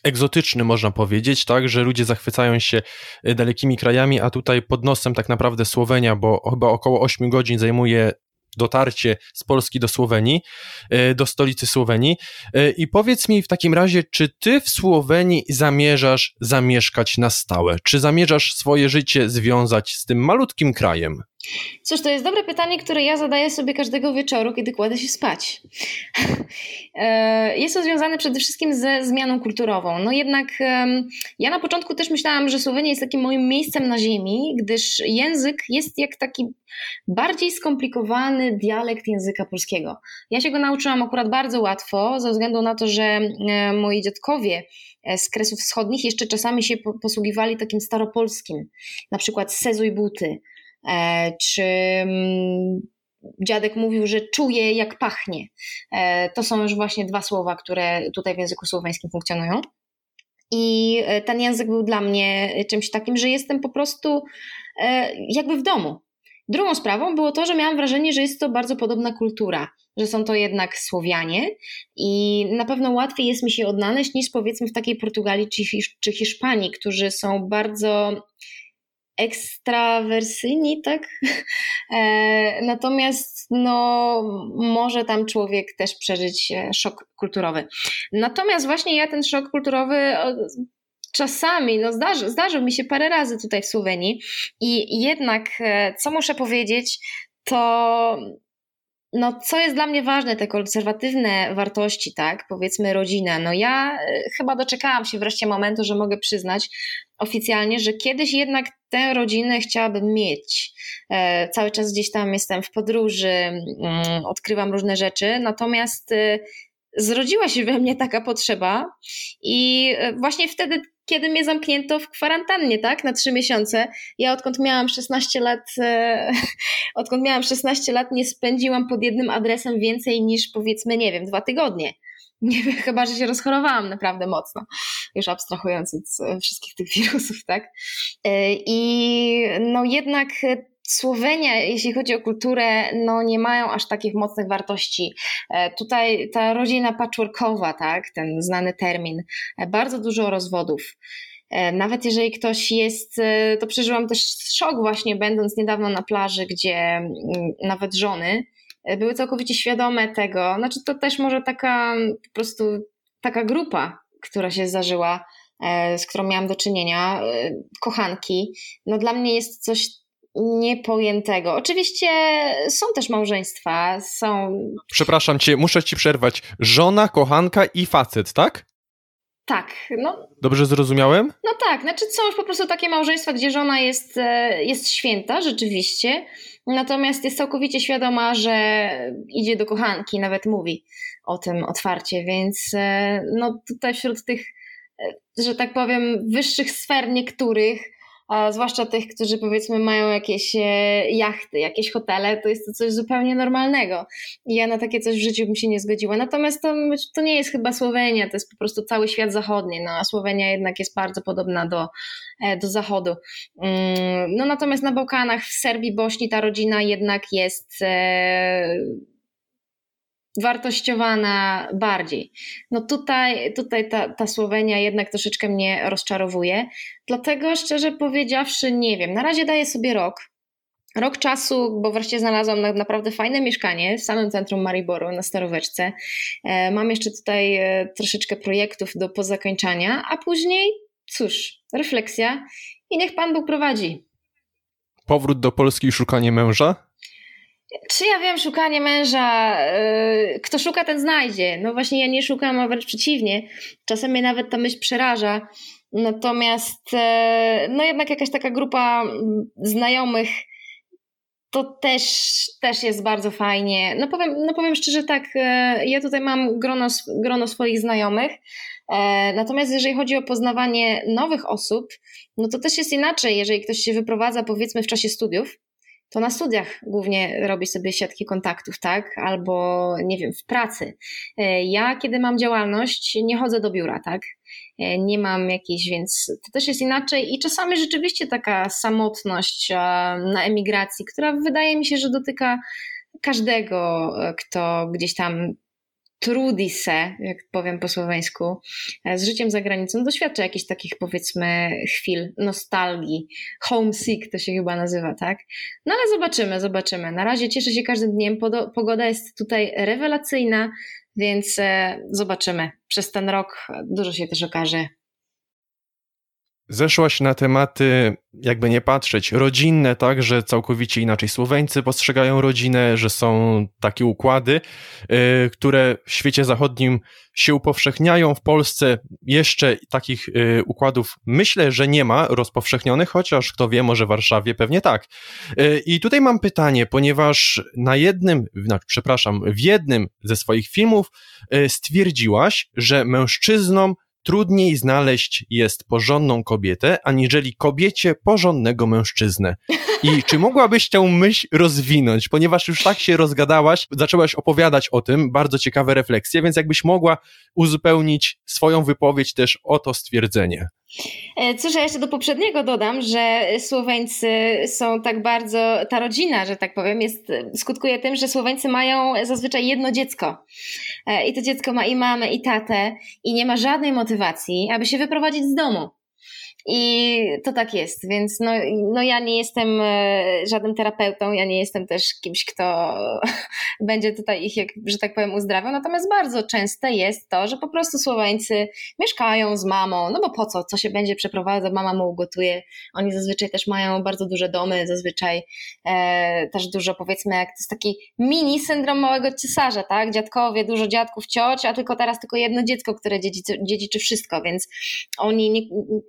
egzotyczny, można powiedzieć, tak, że ludzie zachwycają się e, dalekimi krajami, a tutaj pod nosem tak naprawdę Słowenia, bo chyba około 8 godzin zajmuje dotarcie z Polski do Słowenii, e, do stolicy Słowenii. E, I powiedz mi w takim razie, czy ty w Słowenii zamierzasz zamieszkać na stałe? Czy zamierzasz swoje życie związać z tym malutkim krajem? Cóż, to jest dobre pytanie, które ja zadaję sobie każdego wieczoru, kiedy kładę się spać. E, jest to związane przede wszystkim ze zmianą kulturową. No jednak ja na początku też myślałam, że Słowenia jest takim moim miejscem na ziemi, gdyż język jest jak taki bardziej skomplikowany dialekt języka polskiego. Ja się go nauczyłam akurat bardzo łatwo, ze względu na to, że e, moi dziadkowie e, z Kresów Wschodnich jeszcze czasami się posługiwali takim staropolskim, na przykład sezuj buty, czy mm, dziadek mówił, że czuje jak pachnie. E, to są już właśnie dwa słowa, które tutaj w języku słoweńskim funkcjonują. I e, ten język był dla mnie czymś takim, że jestem po prostu jakby w domu. Drugą sprawą było to, że miałam wrażenie, że jest to bardzo podobna kultura, że są to jednak Słowianie i na pewno łatwiej jest mi się odnaleźć niż powiedzmy w takiej Portugalii czy Hiszpanii, którzy są bardzo ekstrawersyjni, tak? E, natomiast no, może tam człowiek też przeżyć e, szok kulturowy. Natomiast właśnie ja ten szok kulturowy czasami, no zdarzy, zdarzył mi się parę razy tutaj w Słowenii i jednak, e, co muszę powiedzieć, to no, co jest dla mnie ważne, te konserwatywne wartości, tak, powiedzmy rodzina. No ja e, chyba doczekałam się wreszcie momentu, że mogę przyznać oficjalnie, że kiedyś jednak tę rodzinę chciałabym mieć. E, cały czas gdzieś tam jestem w podróży, mm, odkrywam różne rzeczy, natomiast e, zrodziła się we mnie taka potrzeba i właśnie wtedy kiedy mnie zamknięto w kwarantannie, tak, na trzy miesiące. Ja odkąd miałam 16 lat, e, odkąd miałam 16 lat, nie spędziłam pod jednym adresem więcej niż powiedzmy, nie wiem, dwa tygodnie. Nie wiem, chyba, że się rozchorowałam naprawdę mocno, już abstrahując od wszystkich tych wirusów, tak? E, I no jednak Słowenia, jeśli chodzi o kulturę, no nie mają aż takich mocnych wartości. E, tutaj ta rodzina patchworkowa, tak, ten znany termin, e, bardzo dużo rozwodów. E, nawet jeżeli ktoś jest, to przeżyłam też szok właśnie będąc niedawno na plaży, gdzie mm, nawet żony były całkowicie świadome tego, znaczy to też może taka po prostu taka grupa, która się zdarzyła, z którą miałam do czynienia, kochanki, no dla mnie jest coś niepojętego. Oczywiście są też małżeństwa, są. Przepraszam cię, muszę ci przerwać. Żona, kochanka i facet, tak? tak. No, Dobrze zrozumiałem? No tak, znaczy są już po prostu takie małżeństwa, gdzie żona jest, e, jest święta, rzeczywiście, natomiast jest całkowicie świadoma, że idzie do kochanki, nawet mówi o tym otwarcie, więc e, no tutaj wśród tych, e, że tak powiem, wyższych sfer niektórych, zwłaszcza tych, którzy powiedzmy mają jakieś e, jachty, jakieś hotele, to jest to coś zupełnie normalnego. I ja na takie coś w życiu bym się nie zgodziła. Natomiast to, to nie jest chyba Słowenia, to jest po prostu cały świat zachodni, no a Słowenia jednak jest bardzo podobna do, e, do zachodu. Mm, no natomiast na Bałkanach, w Serbii, Bośni ta rodzina jednak jest e, wartościowana bardziej. No tutaj, tutaj ta, ta Słowenia jednak troszeczkę mnie rozczarowuje, dlatego szczerze powiedziawszy nie wiem, na razie daję sobie rok, rok czasu, bo wreszcie znalazłam naprawdę fajne mieszkanie w samym centrum Mariboru na Staroweczce. E, mam jeszcze tutaj e, troszeczkę projektów do pozakończania, a później cóż, refleksja i niech Pan Bóg prowadzi. Powrót do Polski i szukanie męża? Czy ja wiem, szukanie męża, yy, kto szuka, ten znajdzie. No właśnie ja nie szukam, a wręcz przeciwnie. Czasem mnie nawet ta myśl przeraża. Natomiast, yy, no jednak jakaś taka grupa znajomych, to też, też jest bardzo fajnie. No powiem, no powiem szczerze tak, yy, ja tutaj mam grono, grono swoich znajomych, Natomiast jeżeli chodzi o poznawanie nowych osób, no to też jest inaczej, jeżeli ktoś się wyprowadza powiedzmy w czasie studiów, to na studiach głównie robi sobie siatki kontaktów, tak? Albo nie wiem, w pracy. E, ja, kiedy mam działalność, nie chodzę do biura, tak? E, nie mam jakiejś, więc to też jest inaczej i czasami rzeczywiście taka samotność na emigracji, która wydaje mi się, że dotyka każdego, e, kto gdzieś tam trudi se, jak powiem po słoweńsku, e, z życiem za granicą, doświadcza jakichś takich powiedzmy chwil nostalgii, homesick to się chyba nazywa, tak? No ale zobaczymy, zobaczymy. Na razie cieszę się każdym dniem, pogoda jest tutaj rewelacyjna, więc e, zobaczymy. Przez ten rok dużo się też okaże. Zeszłaś na tematy, jakby nie patrzeć, rodzinne, tak, że całkowicie inaczej Słoweńcy postrzegają rodzinę, że są takie układy, y, które w świecie zachodnim się upowszechniają. W Polsce jeszcze takich y, układów myślę, że nie ma rozpowszechnionych, chociaż kto wie, może w Warszawie pewnie tak. Y, I tutaj mam pytanie, ponieważ na jednym, przepraszam, w jednym ze swoich filmów stwierdziłaś, że mężczyznom trudniej znaleźć jest porządną kobietę, aniżeli kobiecie porządnego mężczyznę. I czy mogłabyś tę myśl rozwinąć, ponieważ już tak się rozgadałaś, zaczęłaś opowiadać o tym, bardzo ciekawe refleksje, więc jakbyś mogła uzupełnić swoją wypowiedź też o to stwierdzenie. E, cóż, ja jeszcze do poprzedniego dodam, że Słoweńcy są tak bardzo, ta rodzina, że tak powiem, jest, skutkuje tym, że Słoweńcy mają zazwyczaj jedno dziecko. E, I to dziecko ma i mamę, i tatę, i nie ma żadnej motywacji, aby się wyprowadzić z domu. I to tak jest, więc no, no ja nie jestem e, żadnym terapeutą, ja nie jestem też kimś, kto będzie tutaj ich, jak, że tak powiem, uzdrawiał. Natomiast bardzo częste jest to, że po prostu Słoweńcy mieszkają z mamą, no bo po co, co się będzie przeprowadzał, mama mu ugotuje. Oni zazwyczaj też mają bardzo duże domy, zazwyczaj e, też dużo, powiedzmy, jak to jest taki mini syndrom małego cesarza, tak? Dziadkowie, dużo dziadków, cioć, a tylko teraz tylko jedno dziecko, które dziedziczy, dziedziczy wszystko, więc oni nie,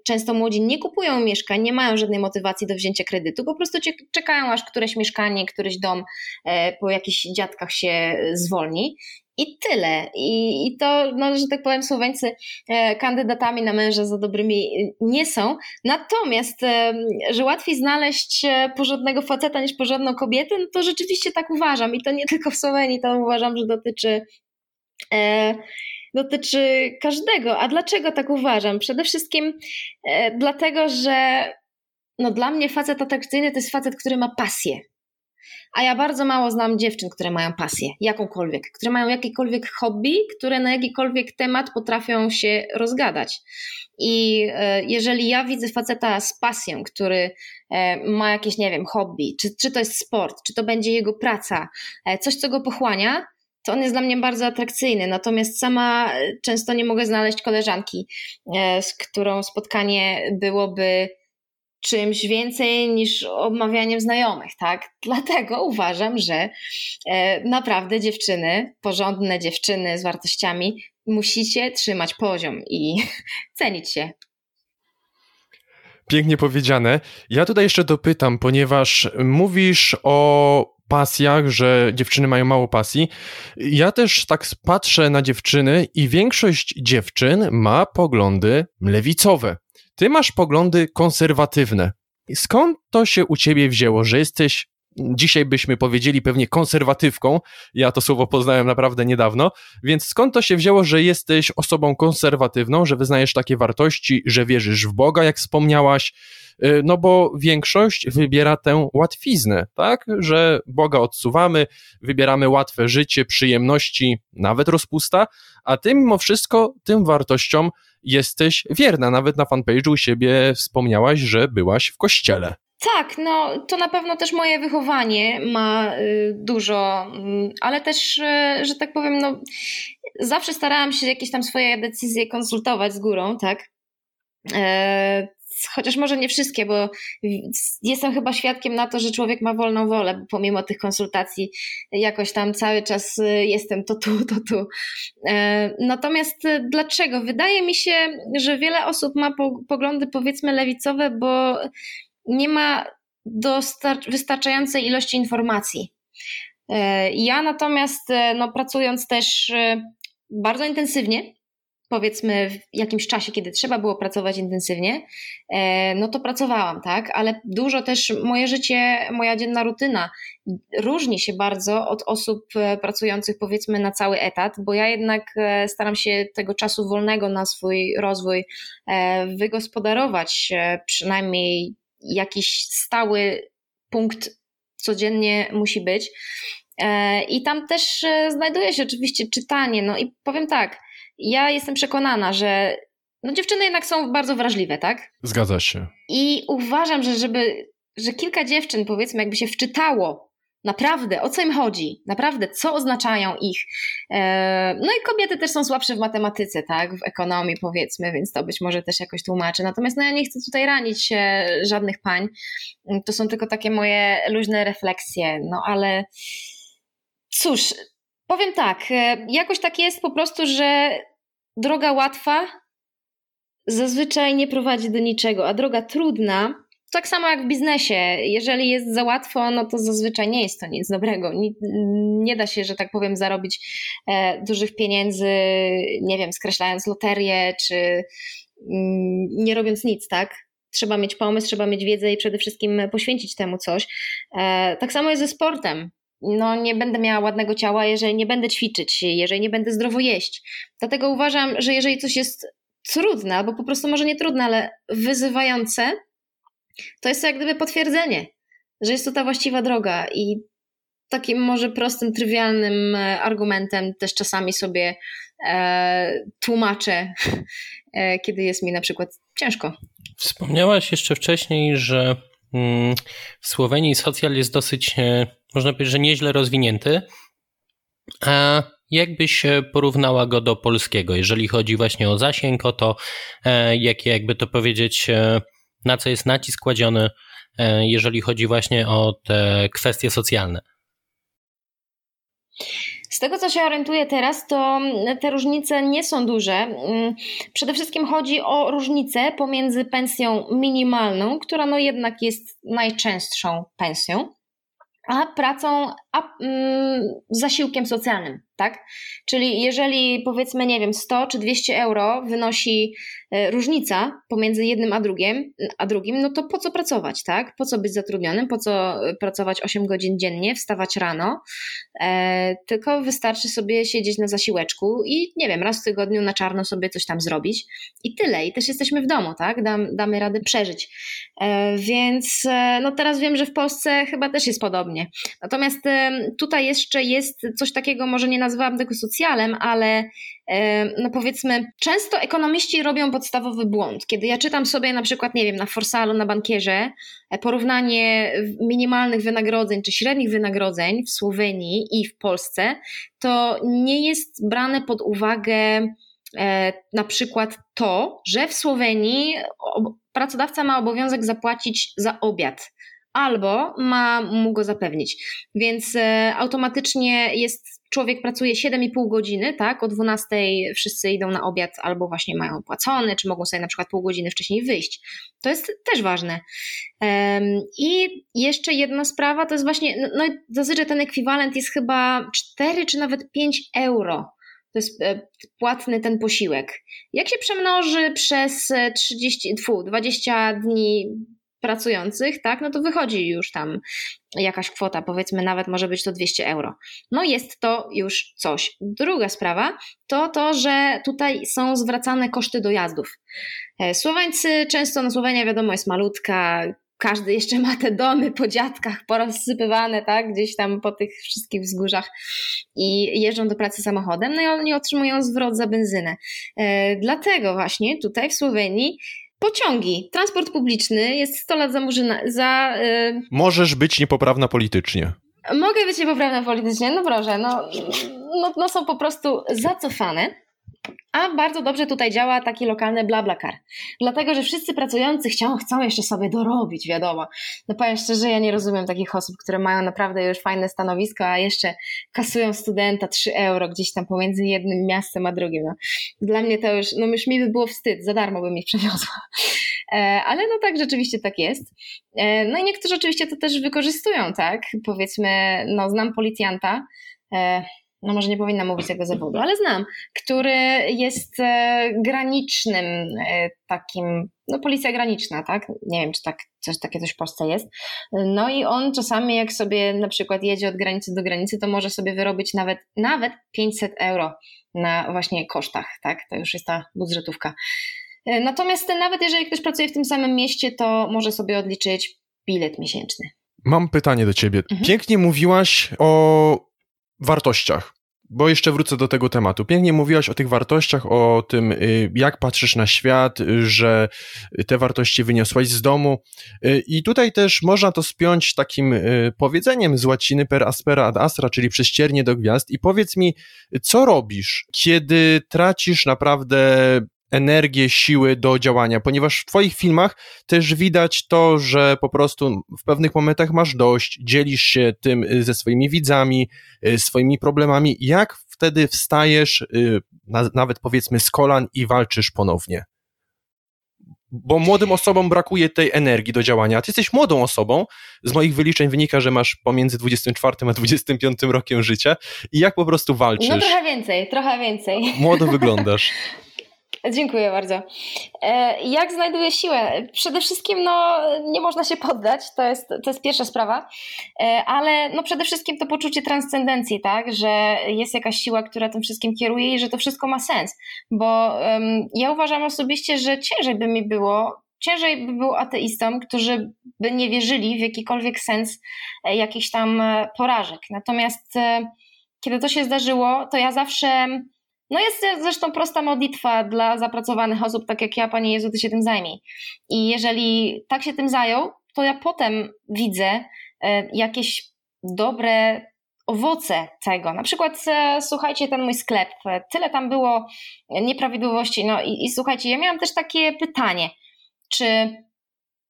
często młodzi nie kupują mieszkań, nie mają żadnej motywacji do wzięcia kredytu, po prostu czekają aż któreś mieszkanie, któryś dom e, po jakichś dziadkach się zwolni. I tyle. I, I to, no, że tak powiem, Słoweńcy e, kandydatami na męża za dobrymi nie są. Natomiast, e, że łatwiej znaleźć porządnego faceta niż porządną kobietę, no to rzeczywiście tak uważam. I to nie tylko w Słowenii, to uważam, że dotyczy dotyczy każdego. A dlaczego tak uważam? Przede wszystkim e, dlatego, że no dla mnie facet atrakcyjny to jest facet, który ma pasję. A ja bardzo mało znam dziewczyn, które mają pasję, jakąkolwiek, które mają jakiekolwiek hobby, które na jakikolwiek temat potrafią się rozgadać. I e, jeżeli ja widzę faceta z pasją, który e, ma jakieś, nie wiem, hobby, czy, czy to jest sport, czy to będzie jego praca, e, coś, co go pochłania, to on jest dla mnie bardzo atrakcyjny. Natomiast sama e, często nie mogę znaleźć koleżanki, e, z którą spotkanie byłoby czymś więcej niż omawianiem znajomych, tak? Dlatego uważam, że e, naprawdę dziewczyny, porządne dziewczyny z wartościami, musicie trzymać poziom i cenić się. Pięknie powiedziane. Ja tutaj jeszcze dopytam, ponieważ mówisz o pasjach, że dziewczyny mają mało pasji. Ja też tak patrzę na dziewczyny i większość dziewczyn ma poglądy lewicowe. Ty masz poglądy konserwatywne. Skąd to się u ciebie wzięło, że jesteś dzisiaj byśmy powiedzieli pewnie konserwatywką. Ja to słowo poznałem naprawdę niedawno. Więc skąd to się wzięło, że jesteś osobą konserwatywną, że wyznajesz takie wartości, że wierzysz w Boga, jak wspomniałaś? Y, no bo większość wybiera tę łatwiznę, tak? Że Boga odsuwamy, wybieramy łatwe życie, przyjemności, nawet rozpusta, a ty mimo wszystko tym wartościom jesteś wierna. Nawet na fanpage'u u siebie wspomniałaś, że byłaś w kościele. Tak, no to na pewno też moje wychowanie ma y, dużo, y, ale też, y, że tak powiem, no zawsze starałam się jakieś tam swoje decyzje konsultować z górą, tak? E, chociaż może nie wszystkie, bo jestem chyba świadkiem na to, że człowiek ma wolną wolę, pomimo tych konsultacji jakoś tam cały czas y, jestem to tu, to tu. E, natomiast dlaczego? Wydaje mi się, że wiele osób ma poglądy powiedzmy lewicowe, bo nie ma wystarczającej ilości informacji. E, ja natomiast, e, no, pracując też bardzo intensywnie, powiedzmy w jakimś czasie, kiedy trzeba było pracować intensywnie, e, no to pracowałam, tak? Ale dużo też moje życie, moja dzienna rutyna różni się bardzo od osób e, pracujących powiedzmy na cały etat, bo ja jednak e, staram się tego czasu wolnego na swój rozwój wygospodarować, przynajmniej jakiś stały punkt codziennie musi być. I tam też znajduje się oczywiście czytanie. No i powiem tak, ja jestem przekonana, że no dziewczyny jednak są bardzo wrażliwe, tak? Zgadza się. I uważam, że żeby, że kilka dziewczyn powiedzmy jakby się wczytało naprawdę, o co im chodzi, naprawdę, co oznaczają ich. E, no i kobiety też są słabsze w matematyce, tak, w ekonomii powiedzmy, więc to być może też jakoś tłumaczy. Natomiast no ja nie chcę tutaj ranić żadnych pań, to są tylko takie moje luźne refleksje, no ale cóż, powiem tak, e, jakoś tak jest po prostu, że droga łatwa zazwyczaj nie prowadzi do niczego, a droga trudna, tak samo jak w biznesie, jeżeli jest za łatwo, no to zazwyczaj nie jest to nic dobrego. Nie, nie da się, że tak powiem, zarobić e, dużych pieniędzy, nie wiem, skreślając loterię, czy mm, nie robiąc nic, tak? Trzeba mieć pomysł, trzeba mieć wiedzę i przede wszystkim poświęcić temu coś. E, tak samo jest ze sportem no nie będę miała ładnego ciała, jeżeli nie będę ćwiczyć, jeżeli nie będę zdrowo jeść. Dlatego uważam, że jeżeli coś jest trudne, albo po prostu może nie trudne, ale wyzywające, to jest to jak gdyby potwierdzenie, że jest to ta właściwa droga i takim może prostym, trywialnym e, argumentem też czasami sobie e, tłumaczę, e, kiedy jest mi na przykład ciężko. Wspomniałaś jeszcze wcześniej, że mm, w Słowenii socjal jest dosyć e, można powiedzieć, że nieźle rozwinięty. A jakbyś porównała go do polskiego, jeżeli chodzi właśnie o zasięg, o to, e, jakie jakby to powiedzieć, na co jest nacisk kładziony, e, jeżeli chodzi właśnie o te kwestie socjalne? Z tego, co się orientuję teraz, to te różnice nie są duże. Mm, przede wszystkim chodzi o różnicę pomiędzy pensją minimalną, która no jednak jest najczęstszą pensją, a pracą, a mm, zasiłkiem socjalnym, tak? Czyli jeżeli powiedzmy, nie wiem, 100 czy 200 euro wynosi E, różnica pomiędzy jednym a drugim, a drugim, no to po co pracować, tak? Po co być zatrudnionym, po co pracować 8 godzin dziennie, wstawać rano, e, tylko wystarczy sobie siedzieć na zasiłeczku i nie wiem, raz w tygodniu na czarno sobie coś tam zrobić i tyle. I też jesteśmy w domu, tak? Dam, damy radę przeżyć. E, więc e, no teraz wiem, że w Polsce chyba też jest podobnie. Natomiast e, tutaj jeszcze jest coś takiego, może nie nazywałam tego socjalem, ale e, no powiedzmy, często ekonomiści robią pod podstawowy błąd. Kiedy ja czytam sobie na przykład, nie wiem, na Forsalu, na bankierze, e, porównanie minimalnych wynagrodzeń czy średnich wynagrodzeń w Słowenii i w Polsce, to nie jest brane pod uwagę e, na przykład to, że w Słowenii pracodawca ma obowiązek zapłacić za obiad albo ma mu go zapewnić. Więc automatycznie jest człowiek pracuje 7,5 godziny, tak? O 12 wszyscy idą na obiad albo właśnie mają opłacony, czy mogą sobie na przykład pół godziny wcześniej wyjść. To jest też ważne. I jeszcze jedna sprawa to jest właśnie, no, no zazwyczaj ten ekwiwalent jest chyba 4 czy nawet 5 euro. To jest e, płatny ten posiłek. Jak się przemnoży przez 30, tfu, 20 dni pracujących, tak, no to wychodzi już tam jakaś kwota, powiedzmy nawet może być to 200 euro. No jest to już coś. Druga sprawa to to, że tutaj są zwracane koszty dojazdów. E, Słoweńcy często, no Słowenia wiadomo jest malutka, każdy jeszcze ma te domy po dziadkach porozsypywane, tak, gdzieś tam po tych wszystkich wzgórzach i jeżdżą do pracy samochodem, no i oni otrzymują zwrot za benzynę. E, dlatego właśnie tutaj w Słowenii Pociągi, transport publiczny jest 100 lat za murzyna, za... Yy... Możesz być niepoprawna politycznie. Mogę być niepoprawna politycznie, no proszę, no, no, no są po prostu zacofane. A bardzo dobrze tutaj działa taki lokalny BlaBlaCar. Dlatego, że wszyscy pracujący chcą, chcą jeszcze sobie dorobić, wiadomo. No powiem szczerze, ja nie rozumiem takich osób, które mają naprawdę już fajne stanowisko, a jeszcze kasują studenta 3 euro gdzieś tam pomiędzy jednym miastem a drugim. No. Dla mnie to już, no już mi by było wstyd, za darmo bym ich przewiozła. E, ale no tak, rzeczywiście tak jest. E, no i niektórzy oczywiście to też wykorzystują, tak? Powiedzmy, no znam policjanta, e, no może nie powinna mówić tego zawodu, ale znam, który jest e, granicznym e, takim, no policja graniczna, tak? Nie wiem, czy tak, coś, takie coś w Polsce jest. No i on czasami jak sobie na przykład jedzie od granicy do granicy, to może sobie wyrobić nawet, nawet 500 euro na właśnie kosztach, tak? To już jest ta budżetówka. E, natomiast nawet jeżeli ktoś pracuje w tym samym mieście, to może sobie odliczyć bilet miesięczny. Mam pytanie do ciebie. Mhm. Pięknie mówiłaś o wartościach. Bo jeszcze wrócę do tego tematu. Pięknie mówiłaś o tych wartościach, o tym, y, jak patrzysz na świat, że te wartości wyniosłaś z domu. Y, I tutaj też można to spiąć takim y, powiedzeniem z łaciny per aspera ad astra, czyli prześciernie do gwiazd. I powiedz mi, co robisz, kiedy tracisz naprawdę energię, siły do działania, ponieważ w Twoich filmach też widać to, że po prostu w pewnych momentach masz dość, dzielisz się tym y, ze swoimi widzami, y, swoimi problemami. Jak wtedy wstajesz, y, nawet powiedzmy z kolan i walczysz ponownie? Bo młodym osobom brakuje tej energii do działania. Ty jesteś młodą osobą. Z moich wyliczeń wynika, że masz pomiędzy 24 a 25 rokiem życia. I jak po prostu walczysz? No trochę więcej, trochę więcej. Młodo wyglądasz. Dziękuję bardzo. E, jak znajduję siłę? Przede wszystkim no, nie można się poddać, to jest, to jest pierwsza sprawa, e, ale no, przede wszystkim to poczucie transcendencji, tak? że jest jakaś siła, która tym wszystkim kieruje i że to wszystko ma sens. Bo um, ja uważam osobiście, że ciężej by mi było ciężej by było ateistom, którzy by nie wierzyli w jakikolwiek sens e, jakichś tam porażek. Natomiast kiedy to się zdarzyło, to ja zawsze no jest zresztą prosta modlitwa dla zapracowanych osób, tak jak ja, Panie Jezu, Ty się tym zajmij. I jeżeli tak się tym zajął, to ja potem widzę e, jakieś dobre owoce tego. Na przykład e, słuchajcie, ten mój sklep, e, tyle tam było nieprawidłowości. No i, i słuchajcie, ja miałam też takie pytanie, czy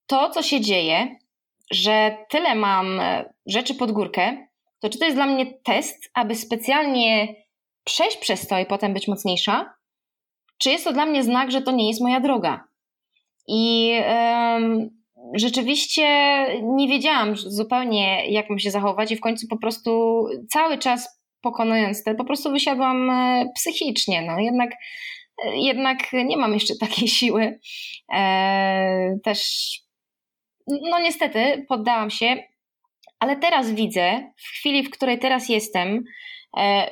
to, co się dzieje, że tyle mam rzeczy pod górkę, to czy to jest dla mnie test, aby specjalnie przejść przez to i potem być mocniejsza, czy jest to dla mnie znak, że to nie jest moja droga. I um, rzeczywiście nie wiedziałam zupełnie, jak mam się zachować, i w końcu po prostu cały czas pokonując to, po prostu wysiadłam e, psychicznie. No, jednak, e, jednak nie mam jeszcze takiej siły. E, też, no niestety, poddałam się, ale teraz widzę, w chwili, w której teraz jestem,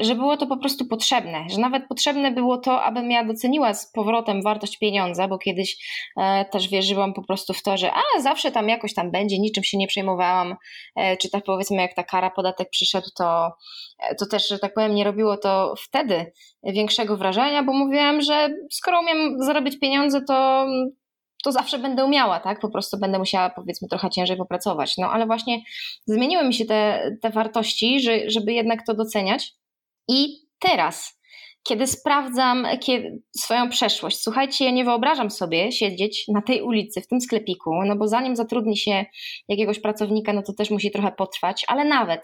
że było to po prostu potrzebne, że nawet potrzebne było to, abym ja doceniła z powrotem wartość pieniądza, bo kiedyś e, też wierzyłam po prostu w to, że a zawsze tam jakoś tam będzie, niczym się nie przejmowałam, e, czy tak powiedzmy jak ta kara, podatek przyszedł, to, to też, że tak powiem, nie robiło to wtedy większego wrażenia, bo mówiłam, że skoro umiem zarobić pieniądze, to to zawsze będę umiała, tak? Po prostu będę musiała, powiedzmy, trochę ciężej popracować. No ale właśnie zmieniły mi się te, te wartości, że, żeby jednak to doceniać. I teraz, kiedy sprawdzam kiedy, swoją przeszłość. Słuchajcie, ja nie wyobrażam sobie siedzieć na tej ulicy, w tym sklepiku, no bo zanim zatrudni się jakiegoś pracownika, no to też musi trochę potrwać, ale nawet.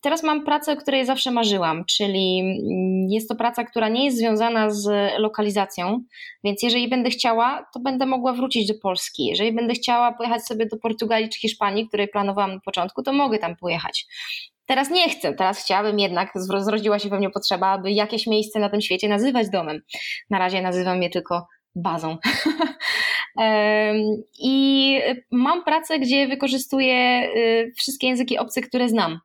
Teraz mam pracę, o której zawsze marzyłam, czyli mm, jest to praca, która nie jest związana z lokalizacją, więc jeżeli będę chciała, to będę mogła wrócić do Polski. Jeżeli będę chciała pojechać sobie do Portugalii czy Hiszpanii, której planowałam na początku, to mogę tam pojechać. Teraz nie chcę, teraz chciałabym jednak, zrodziła się we mnie potrzeba, aby jakieś miejsce na tym świecie nazywać domem. Na razie nazywam je tylko bazą. I mam pracę, gdzie wykorzystuję y, wszystkie języki obce, które znam.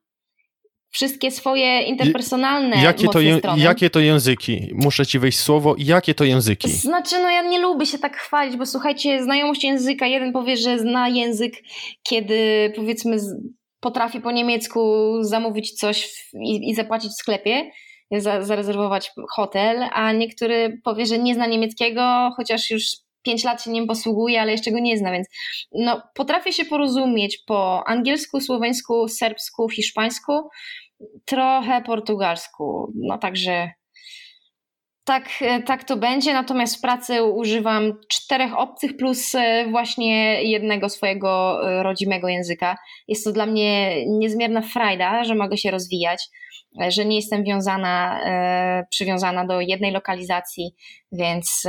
Wszystkie swoje interpersonalne jakie to, je, jakie to języki? Muszę ci wejść słowo. Jakie to języki? Znaczy, no ja nie lubię się tak chwalić, bo słuchajcie, znajomość języka, jeden powie, że zna język, kiedy powiedzmy potrafi po niemiecku zamówić coś i, i zapłacić w sklepie, za, zarezerwować hotel, a niektóry powie, że nie zna niemieckiego, chociaż już pięć lat się nim posługuje, ale jeszcze go nie zna, więc no, potrafię się porozumieć po angielsku, słoweńsku, serbsku, hiszpańsku, trochę portugalsku. No także tak, tak to będzie, natomiast w pracy używam czterech obcych plus e, właśnie jednego swojego e, rodzimego języka. Jest to dla mnie niezmierna frajda, że mogę się rozwijać, e, że nie jestem wiązana, przywiązana do jednej lokalizacji, więc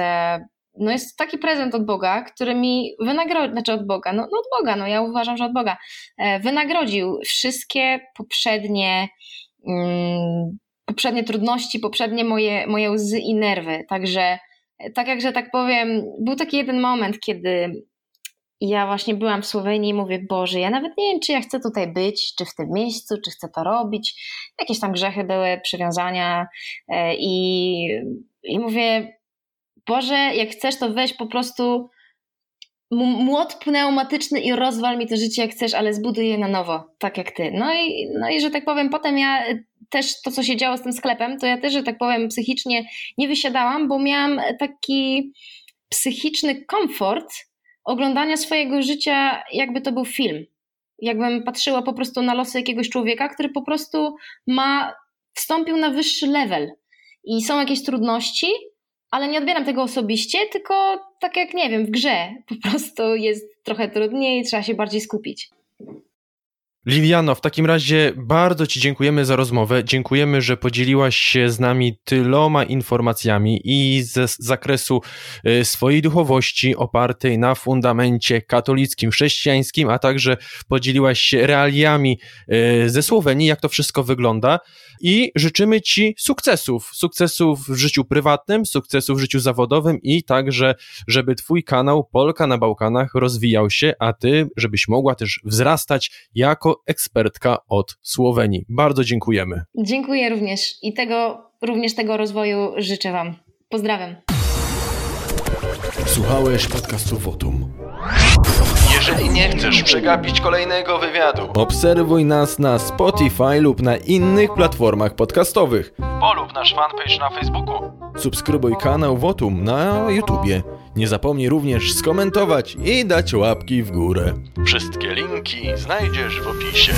no jest to taki prezent od Boga, który mi wynagrodził, znaczy od Boga, no, no od Boga, no ja uważam, że od Boga, wynagrodził wszystkie poprzednie mm, poprzednie trudności, poprzednie moje, moje łzy i nerwy. Także, tak jak, że tak powiem, był taki jeden moment, kiedy ja właśnie byłam w Słowenii i mówię, Boże, ja nawet nie wiem, czy ja chcę tutaj być, czy w tym miejscu, czy chcę to robić. Jakieś tam grzechy były, przywiązania e, i, i mówię, Boże, jak chcesz, to weź po prostu młot pneumatyczny i rozwal mi to życie jak chcesz, ale zbuduj je na nowo, tak jak ty. No i, no i że tak powiem, potem ja też to, co się działo z tym sklepem, to ja też, że tak powiem, psychicznie nie wysiadałam, bo miałam taki psychiczny komfort oglądania swojego życia, jakby to był film. Jakbym patrzyła po prostu na losy jakiegoś człowieka, który po prostu ma, wstąpił na wyższy level i są jakieś trudności, ale nie odbieram tego osobiście, tylko tak jak nie wiem, w grze po prostu jest trochę trudniej, trzeba się bardziej skupić. Liliano, w takim razie bardzo Ci dziękujemy za rozmowę. Dziękujemy, że podzieliłaś się z nami tyloma informacjami i ze zakresu y, swojej duchowości opartej na fundamencie katolickim, chrześcijańskim, a także podzieliłaś się realiami y, ze Słowenii, jak to wszystko wygląda. I życzymy Ci sukcesów, sukcesów w życiu prywatnym, sukcesów w życiu zawodowym i także, żeby Twój kanał Polka na Bałkanach rozwijał się, a Ty, żebyś mogła też wzrastać jako ekspertka od Słowenii. Bardzo dziękujemy. Dziękuję również i tego, również tego rozwoju życzę Wam. Pozdrawiam. Słuchałeś podcastu Wotum. Jeżeli nie chcesz przegapić kolejnego wywiadu, obserwuj nas na Spotify lub na innych platformach podcastowych. Polub nasz fanpage na Facebooku. Subskrybuj kanał Wotum na YouTubie. Nie zapomnij również skomentować i dać łapki w górę. Wszystkie linki znajdziesz w opisie.